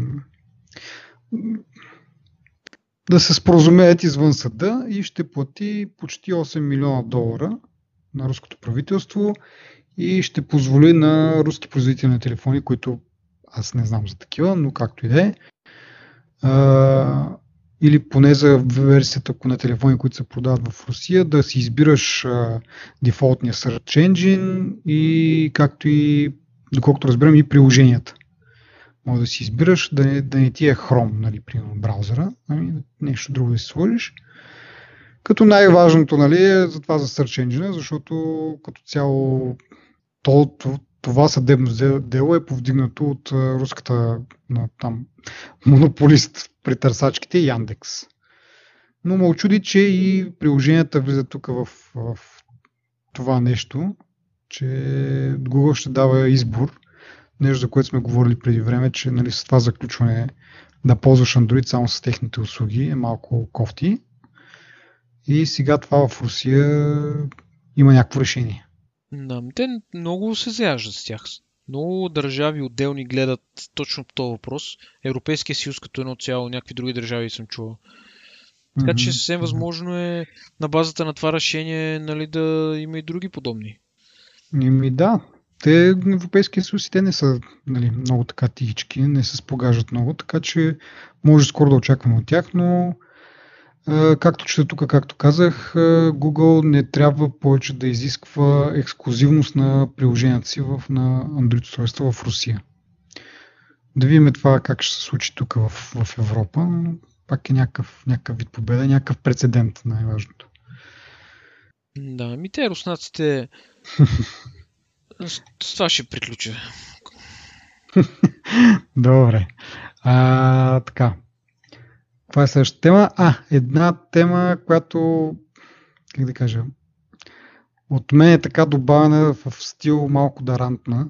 да се споразумеят извън съда и ще плати почти 8 милиона долара на руското правителство и ще позволи на руски производители на телефони, които аз не знам за такива, но както и да е, или поне за версията на телефони, които се продават в Русия, да си избираш а, дефолтния Search Engine и както и, доколкото разбирам, и приложенията. Може да си избираш да не, да не ти е Chrome, нали, примерно браузъра, нали, нещо друго да си сложиш. Като най-важното нали, е за това за Search Engine, защото като цяло то, това съдебно дело е повдигнато от руската на, там, монополист при търсачките Яндекс. Но ме очуди, че и приложенията влизат тук в, в това нещо, че Google ще дава избор, нещо за което сме говорили преди време, че нали, с това заключване да ползваш Android само с техните услуги е малко кофти. И сега това в Русия има някакво решение. Да, те много се заяждат с тях. Много държави отделни гледат точно по този въпрос. Европейския съюз като едно цяло, някакви други държави съм чувал. Така mm-hmm. че съвсем възможно е на базата на това решение нали, да има и други подобни. Ими да. Те, Европейския съюз, те не са нали, много така тихички, не се спогажат много, така че може скоро да очакваме от тях, но Както чета тук, както казах, Google не трябва повече да изисква ексклюзивност на приложенията си в, на Android устройства в Русия. Да видим това как ще се случи тук в, в Европа, но пак е някакъв, някакъв вид победа, някакъв прецедент, най-важното. Да, ми те руснаците това ще приключа. Добре. А, така, това е следващата тема. А, една тема, която, как да кажа, от мен е така добавена в стил малко да рантна,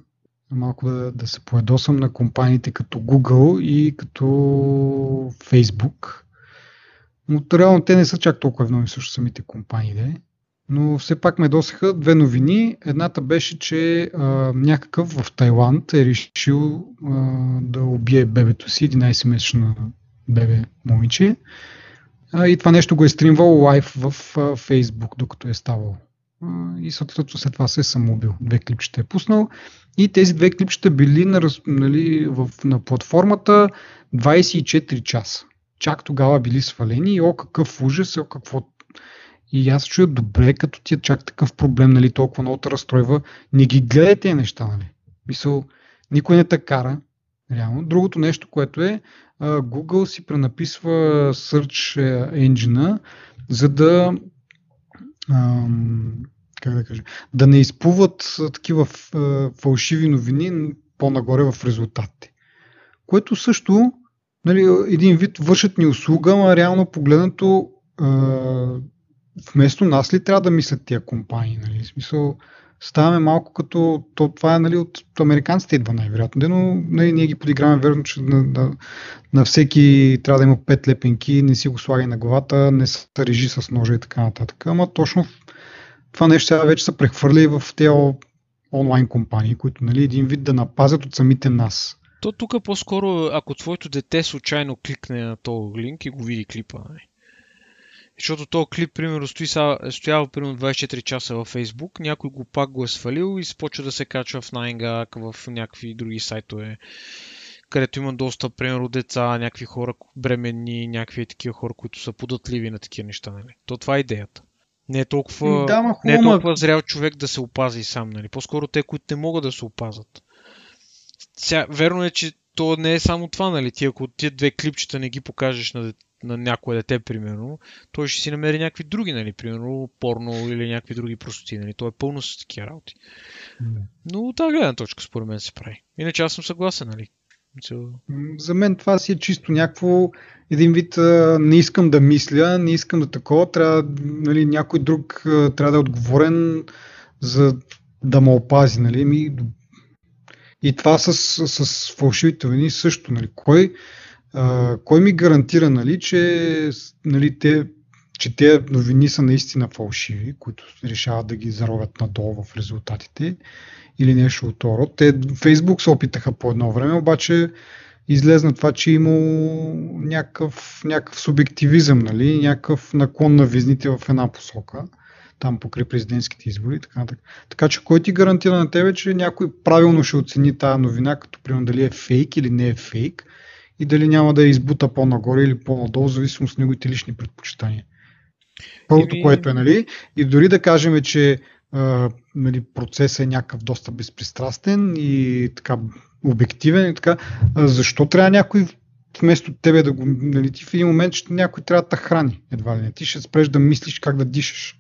малко да, да се поедосам на компаниите като Google и като Facebook. Но реално те не са чак толкова нови също самите компании. Да? Но все пак ме досаха две новини. Едната беше, че а, някакъв в Тайланд е решил а, да убие бебето си, 11-месечна бебе момиче. И това нещо го е стримвал лайв в Facebook, докато е ставал. И съответно след това се е самоубил. Две клипчета е пуснал. И тези две клипчета били на, нали, в, на платформата 24 часа. Чак тогава били свалени и о какъв ужас, о какво и аз чуя добре, като ти е чак такъв проблем, нали, толкова много те разстройва, не ги гледайте тези неща, нали. Мисъл, никой не те кара, реално. Другото нещо, което е, Google си пренаписва Search engine за да как да кажа, да не изплуват такива фалшиви новини по-нагоре в резултатите. Което също нали, един вид вършат ни услуга, а реално погледнато вместо нас ли трябва да мислят тия компании? Нали? В смисъл, ставаме малко като, то, това е нали, от, американците идва най-вероятно, но нали, ние ги подиграваме верно, че на, на, на всеки трябва да има пет лепенки, не си го слагай на главата, не се режи с ножа и така нататък. Ама точно това нещо сега вече се прехвърля и в тези онлайн компании, които нали, един вид да напазят от самите нас. То тук по-скоро, ако твоето дете случайно кликне на този линк и го види клипа, нали? Защото този клип, примерно, стои, стоял примерно 24 часа във Facebook, някой го пак го е свалил и започва да се качва в Nine в някакви други сайтове, където има доста, примерно, деца, някакви хора бременни, някакви такива хора, които са податливи на такива неща. Нали? То това е идеята. Не е толкова, да, ма, не е толкова зрял човек да се опази сам. Нали? По-скоро те, които не могат да се опазат. Ся, верно е, че то не е само това, нали? Ти ако тия две клипчета не ги покажеш на, на някое дете, примерно, той ще си намери някакви други, нали, примерно порно или някакви други простоти, нали, той е пълно с такива работи. Mm. Но от тази гледна точка, според мен, се прави. Иначе аз съм съгласен, нали. За мен това си е чисто някакво един вид не искам да мисля, не искам да такова, трябва, нали, някой друг трябва да е отговорен за да ме опази, нали, ми, и това с, с, с фалшивите вини също, нали, кой, кой ми гарантира, нали, че, нали, те, че те новини са наистина фалшиви, които решават да ги заровят надолу в резултатите или нещо от род. Те Фейсбук се опитаха по едно време, обаче излезна това, че има някакъв, някакъв субективизъм, нали? някакъв наклон на визните в една посока, там покрай президентските избори. Така, така. така че кой ти гарантира на тебе, че някой правилно ще оцени тази новина, като примерно дали е фейк или не е фейк и дали няма да я избута по-нагоре или по-надолу, в зависимост от неговите лични предпочитания. Първото, което е, нали, и дори да кажем, че а, нали, процесът е някакъв доста безпристрастен и така обективен и така, а, защо трябва някой вместо тебе да го, нали, ти в един момент ще някой трябва да храни, едва ли не. Ти ще спреш да мислиш как да дишаш.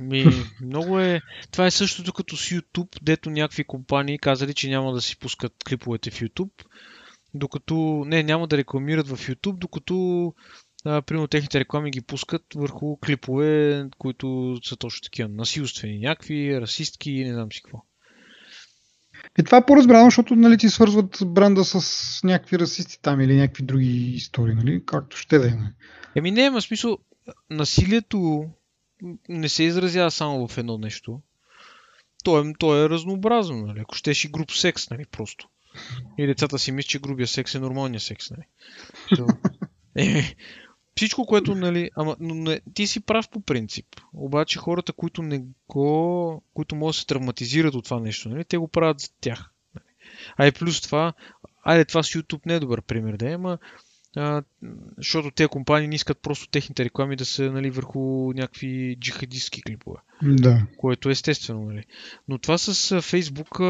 Ми, много е. Това е същото като с YouTube, дето някакви компании казали, че няма да си пускат клиповете в YouTube, докато не, няма да рекламират в YouTube, докато а, примерно техните реклами ги пускат върху клипове, които са точно такива насилствени, някакви, расистки, не знам си какво. И това е по-разбрано, защото нали, ти свързват бранда с някакви расисти там или някакви други истории, нали? както ще да е. Нали. Еми не, има смисъл, насилието не се изразява само в едно нещо. То е, то е разнообразно, нали? Ако щеш и груп секс, нали, просто. И децата си мислят, че грубия секс е нормалния секс, нали? То, е, всичко, което, нали, ама, но не, ти си прав по принцип. Обаче хората, които не го, които могат да се травматизират от това нещо, нали, те го правят за тях. Нали. А и плюс това, айде това с YouTube не е добър пример, да е, ама а, защото тези компании не искат просто техните реклами да са нали, върху някакви джихадистски клипове. Да. Което е естествено. Нали. Но това с Фейсбук,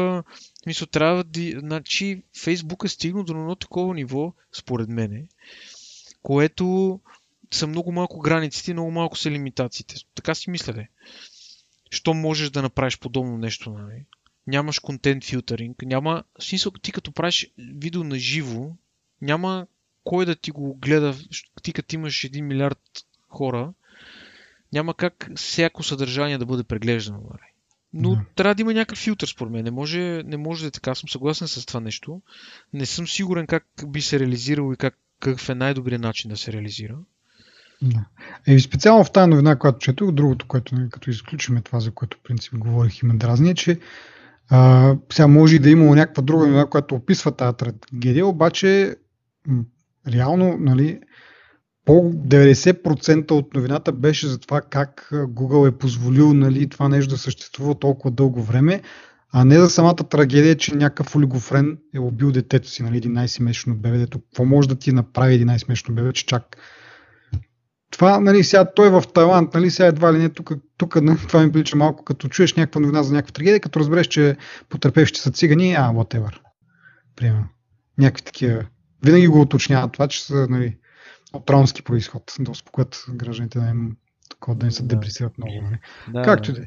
мисля, трябва да... Значи, Фейсбук е стигнал до едно такова ниво, според мене, което са много малко границите, много малко са лимитациите. Така си мисля, де. Що можеш да направиш подобно нещо, нали? Нямаш контент филтъринг, няма... В смисъл, ти като правиш видео на живо, няма кой да ти го гледа, ти като имаш 1 милиард хора, няма как всяко съдържание да бъде преглеждано. Нали? Но yeah. трябва да има някакъв филтър, според мен. Не може, не може да е така. Съм съгласен с това нещо. Не съм сигурен как би се реализирал и как, какъв е най-добрият начин да се реализира. Да. Е, специално в тази новина, която четох, другото, което нали, като изключиме това, за което принцип говорих и ме дразни, е, че а, сега може и да има някаква друга новина, която описва тази трагедия, обаче реално, нали, по 90% от новината беше за това как Google е позволил нали, това нещо да съществува толкова дълго време, а не за самата трагедия, че някакъв олигофрен е убил детето си, нали, 11-месечно бебе, дето какво може да ти направи 11-месечно бебе, че чак това, нали, сега той е в Тайланд, нали, сега едва ли не, тук, тук нали, това ми прилича малко, като чуеш някаква новина за някаква трагедия, като разбереш, че потерпевшите са цигани, а, whatever. Примерно. Някакви такива винаги го уточняват това, че са нали, от ромски происход, да успокоят гражданите да им такова да не се депресират много. Нали. Да, Както да е.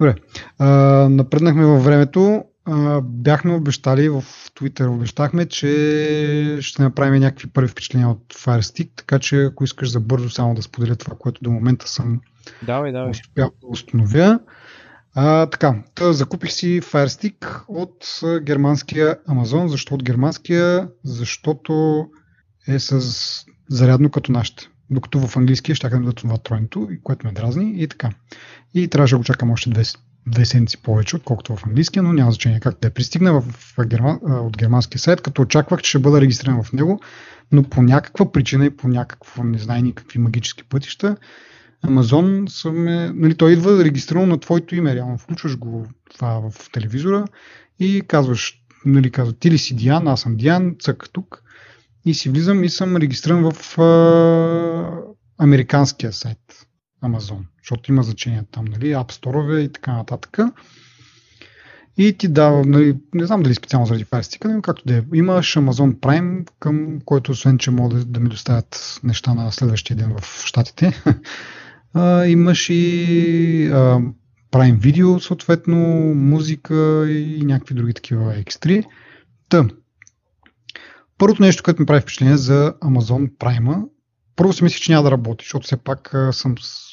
Добре. А, напреднахме във времето. А, бяхме обещали в Twitter, обещахме, че ще направим някакви първи впечатления от Firestick, така че ако искаш за бързо само да споделя това, което до момента съм давай, давай. успял да установя. А, така, тъ, закупих си Fire от германския Amazon. Защо от германския? Защото е с зарядно като нашите. Докато в английския ще да това тройното, което ме дразни и така. И трябваше да го чакам още две, две седмици повече, отколкото в английския, но няма значение как да е пристигна в, в герман, от германския сайт, като очаквах, че ще бъда регистриран в него, но по някаква причина и по някакво, не знае никакви магически пътища, Амазон съм е, нали, той идва регистрирано на твоето име, реално включваш го това в телевизора и казваш, нали, казва, ти ли си Диан, аз съм Диан, цък тук и си влизам и съм регистриран в а, американския сайт Амазон, защото има значение там, нали, App Store и така нататък. И ти дава, нали, не знам дали специално заради Stick, но както да е. Имаш Amazon Prime, към който освен, че могат да ми доставят неща на следващия ден в Штатите, а, имаш и а, Prime Video, съответно, музика и някакви други такива екстри. Та, първото нещо, което ми прави впечатление за Amazon Prime, първо си мисля, че няма да работи, защото все пак а, съм с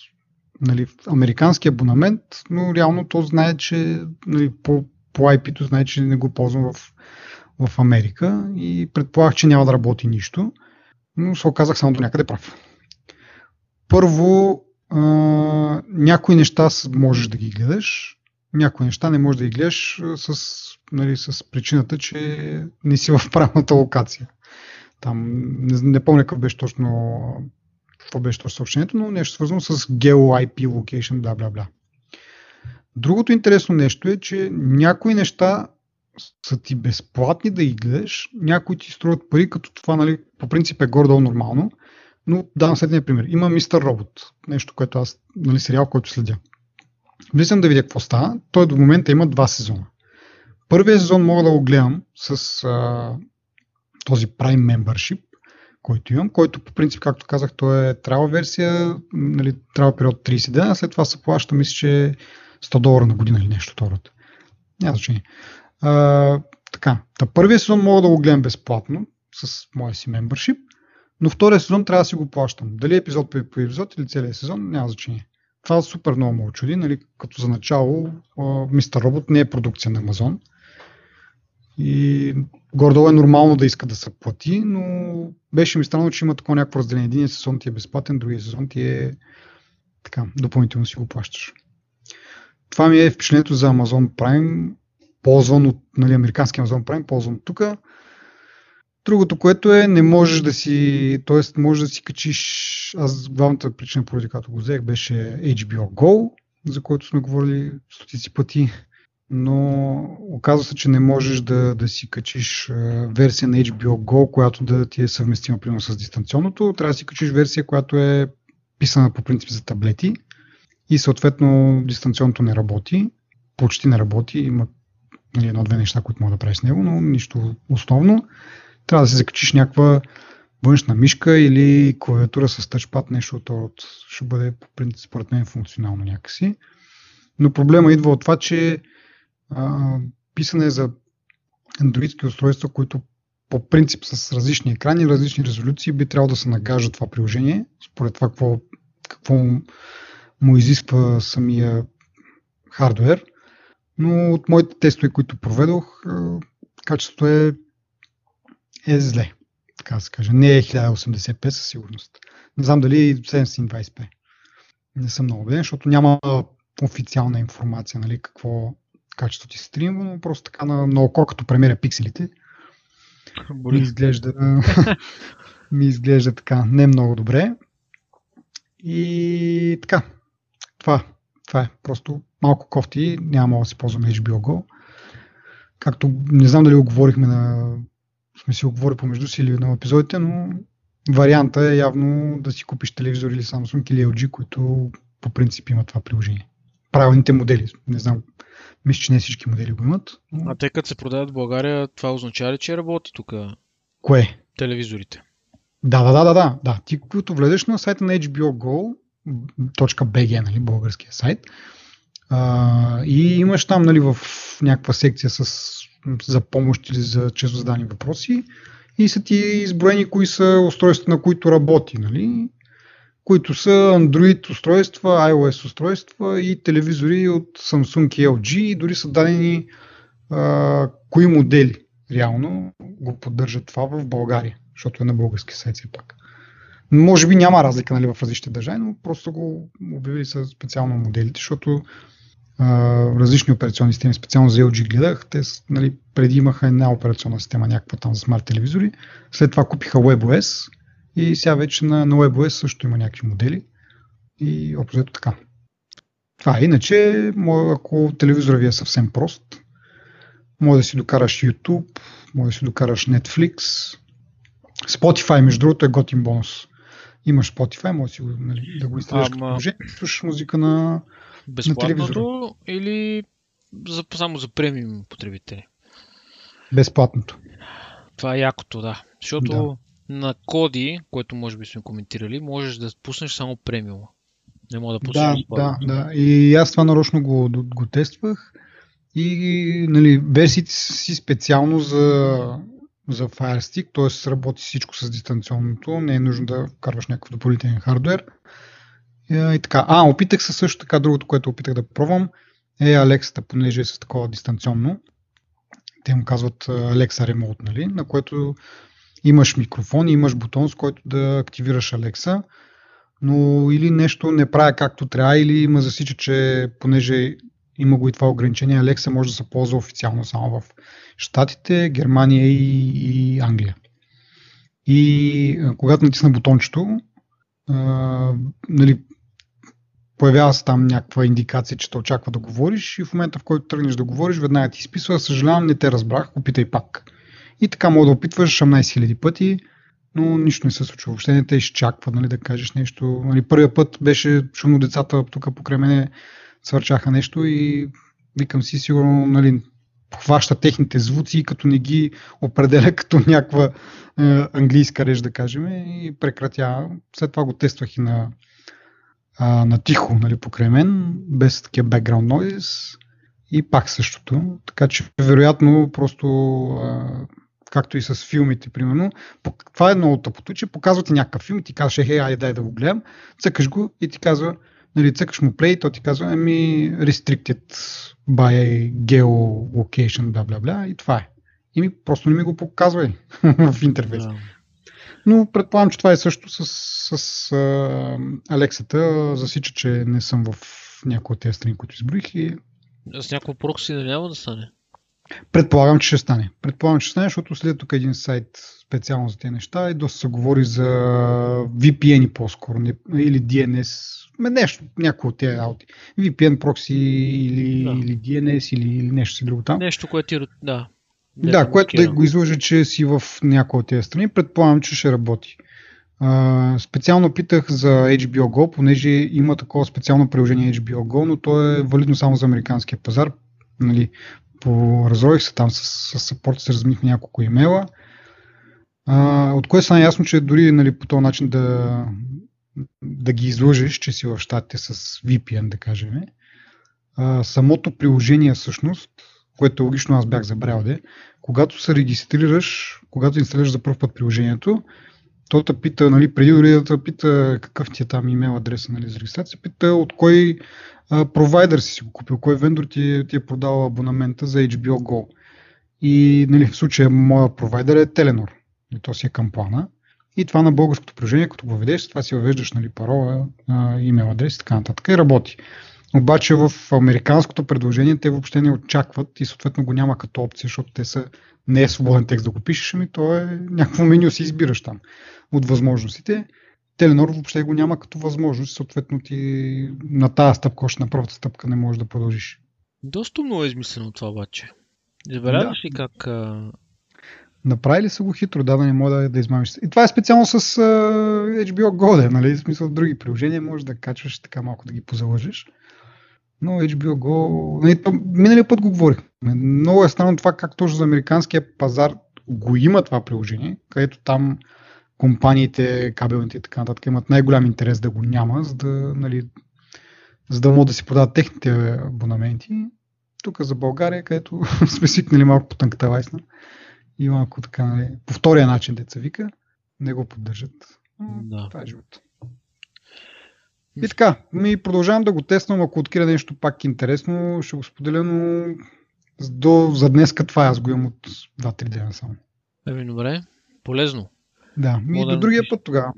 нали, американски абонамент, но реално то знае, че нали, по, по IP-то знае, че не го ползвам в, в Америка и предполагах, че няма да работи нищо, но се оказах само до някъде прав. Първо, някои неща можеш да ги гледаш, някои неща не можеш да ги гледаш с, нали, с причината, че не си в правилната локация. Там не, не помня какво беше точно какво беше точно съобщението, но нещо свързано с Geo IP Location, бла бла бла. Другото интересно нещо е, че някои неща са ти безплатни да ги гледаш, някои ти струват пари, като това нали, по принцип е горе-долу нормално, но давам следния пример. Има Мистер Робот, нещо, което аз, нали, сериал, който следя. Влизам да видя какво става. Той до момента има два сезона. Първият сезон мога да го гледам с а, този Prime Membership, който имам, който по принцип, както казах, той е трава версия, нали, трава период 30 дена, след това се плаща, мисля, че 100 долара на година или нещо второто. Няма значение. Така, та първия сезон мога да го гледам безплатно с моя си мембършип, но втория сезон трябва да си го плащам. Дали епизод по епизод или целият сезон, няма значение. Това супер много ме очуди, нали, като за начало Мистер Робот не е продукция на Амазон. И гордо е нормално да иска да се плати, но беше ми странно, че има такова някакво разделение. Един сезон ти е безплатен, другия сезон ти е така, допълнително си го плащаш. Това ми е впечатлението за Amazon Prime, ползван от нали, американски Amazon Prime, ползван тук. Другото, което е, не можеш да си, т.е. можеш да си качиш, аз главната причина, поради която го взех, беше HBO Go, за който сме говорили стотици пъти, но оказва се, че не можеш да, да си качиш версия на HBO Go, която да ти е съвместима примерно с дистанционното. Трябва да си качиш версия, която е писана по принцип за таблети и съответно дистанционното не работи, почти не работи, има нали, едно-две неща, които мога да правиш с него, но нищо основно. Трябва да се закачиш някаква външна мишка или клавиатура с тъчпад, нещо от ще бъде по принцип според мен функционално някакси. Но проблема идва от това, че а, писане за андроидски устройства, които по принцип с различни екрани, различни резолюции би трябвало да се нагажда това приложение, според това какво, какво му изисква самия хардвер. Но от моите тестове, които проведох, качеството е, е зле. Така да се каже. Не е 1080p със сигурност. Не знам дали 720p. Не съм много убеден, защото няма официална информация, нали, какво качество ти стримва, но просто така на, на око, като премеря пикселите, ми изглежда, ми изглежда така не много добре. И така, това, това е просто малко кофти, няма да се ползваме HBO Go. Както не знам дали оговорихме на сме си оговори помежду си или на епизодите, но варианта е явно да си купиш телевизор или Samsung или LG, които по принцип имат това приложение. Правилните модели. Не знам, мисля, че не всички модели го имат. Но... А те като се продават в България, това означава ли, че работи тук? Кое? Телевизорите. Да, да, да, да, да. да. Ти, като влезеш на сайта на HBO Go, .bg, нали, българския сайт. А, и имаш там нали, в някаква секция с, за помощ или за често задани въпроси. И са ти изброени кои са устройства, на които работи, нали, които са Android устройства, iOS устройства и телевизори от Samsung и LG и дори са дадени а, кои модели реално го поддържат това в България, защото е на български сайт все пак. Може би няма разлика нали, в различните държави, но просто го обявили са специално моделите, защото а, различни операционни системи, специално за LG гледах, те нали, преди имаха една операционна система, някаква там за смарт телевизори, след това купиха WebOS и сега вече на, на WebOS също има някакви модели и общо така. Е. Иначе, ако телевизора ви е съвсем прост, може да си докараш YouTube, може да си докараш Netflix, Spotify, между другото, е готин бонус имаш Spotify, може да, нали, да го инсталираш като слушаш музика на, телевизора. или за, само за премиум потребители? Безплатното. Това е якото, да. Защото да. на коди, което може би сме коментирали, можеш да пуснеш само премиума. Не мога да пуснеш. Да, да, да. И аз това нарочно го, го тествах. И нали, версиите си специално за за Fire Stick, т.е. работи всичко с дистанционното, не е нужно да вкарваш някакъв допълнителен хардвер. И, и така. А, опитах се също така, другото, което опитах да пробвам е Alexa, понеже е с такова дистанционно. Те му казват Alexa Remote, нали? на което имаш микрофон и имаш бутон, с който да активираш Alexa, но или нещо не прави както трябва, или има засича, че понеже има го и това ограничение. Alexa може да се ползва официално само в Штатите, Германия и, и Англия. И а, когато натисна бутончето, а, нали, появява се там някаква индикация, че те очаква да говориш и в момента, в който тръгнеш да говориш, веднага ти изписва, съжалявам, не те разбрах, опитай пак. И така мога да опитваш 18 000 пъти, но нищо не се случва. Въобще не те изчаква нали, да кажеш нещо. Нали, първия път беше шумно децата тук покрай мене свърчаха нещо и викам си сигурно нали, хваща техните звуци, като не ги определя като някаква е, английска реч, да кажем, и прекратява. След това го тествах и на, а, на тихо, нали, покрай мен, без такива background noise и пак същото. Така че, вероятно, просто а, както и с филмите, примерно. Това е много тъпото, че показвате някакъв филм и ти казваш, хей, айде дай да го гледам, цъкаш го и ти казва, нали, цъкаш му play, то ти казва, ами, restricted by geolocation, бла, бла, бла, и това е. И ми просто не ми го показва в интерфейс. Yeah. Но предполагам, че това е също с, с а, Алексата. Засича, че не съм в някои от тези страни, които изброих. И... С някакво прокси да няма да стане? Предполагам, че ще стане. Предполагам, че ще стане, защото след тук един сайт специално за тези неща и доста се говори за VPN по-скоро или DNS. Нещо, някои от тези работи. VPN прокси или, да. или DNS или, или нещо си друго там. Нещо, което ти... Да. Да, което да го излъжа, че си в някои от тези страни. Предполагам, че ще работи. Uh, специално питах за HBO Go, понеже има такова специално приложение HBO Go, но то е валидно само за американския пазар. Нали, поразрових се там с, с саппорт, се размих няколко имейла, а, от което стана ясно, че дори нали, по този начин да, да ги излъжеш, че си в щатите с VPN, да кажем, а, самото приложение всъщност, което логично аз бях забрал, де, когато се регистрираш, когато инсталираш за първ път приложението, то те пита, нали, преди дори да те пита какъв ти е там имейл адреса нали, за регистрация, пита от кой провайдер си си го купил, кой вендор ти, ти е продал абонамента за HBO Go. И нали, в случая моя провайдер е Теленор. И то си е към плана. И това на българското приложение, като го ведеш, това си въвеждаш нали, парола, имейл адрес и така нататък и работи. Обаче в американското предложение те въобще не очакват и съответно го няма като опция, защото те са не е свободен текст да го пишеш, ами то е някакво меню си избираш там от възможностите. Теленор въобще го няма като възможност, съответно ти на тази стъпка, още на първата стъпка не можеш да продължиш. Доста много е измислено това обаче. Забеляваш да. ли как... А... Направили са го хитро, да, да не мога да, да измамиш. И това е специално с uh, HBO Go, нали? В смисъл други приложения можеш да качваш така малко да ги позалъжеш. Но HBO Go... Нали, миналия път го говорихме. Много е странно това как точно за американския пазар го има това приложение, където там компаниите, кабелните и така нататък имат най-голям интерес да го няма, за да, нали, за да могат да си продават техните абонаменти. Тук за България, където сме свикнали малко по тънката вайсна и малко така, нали, по втория начин деца вика, не го поддържат. Да. Това е живота. И така, ми продължавам да го тествам, ако открия нещо пак интересно, ще го споделя, но до, за днес това аз го имам от 2-3 дена само. Еми, добре, полезно. Да, и до другия път тогава.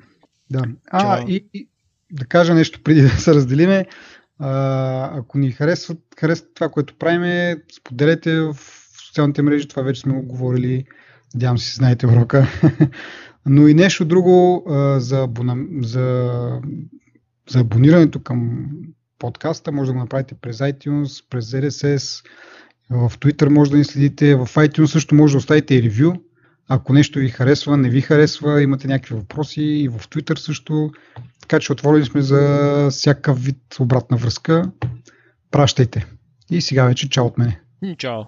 Да. А, и, и да кажа нещо преди да се разделиме. А, ако ни харесват, харесват това, което правиме, споделете в социалните мрежи, това вече сме го говорили. Надявам се, знаете урока. Но и нещо друго а, за, абона... за, за абонирането към подкаста може да го направите през iTunes, през RSS, в Twitter може да ни следите, в iTunes също може да оставите и ревю ако нещо ви харесва, не ви харесва, имате някакви въпроси и в Twitter също. Така че отворили сме за всякакъв вид обратна връзка. Пращайте. И сега вече чао от мене. Чао.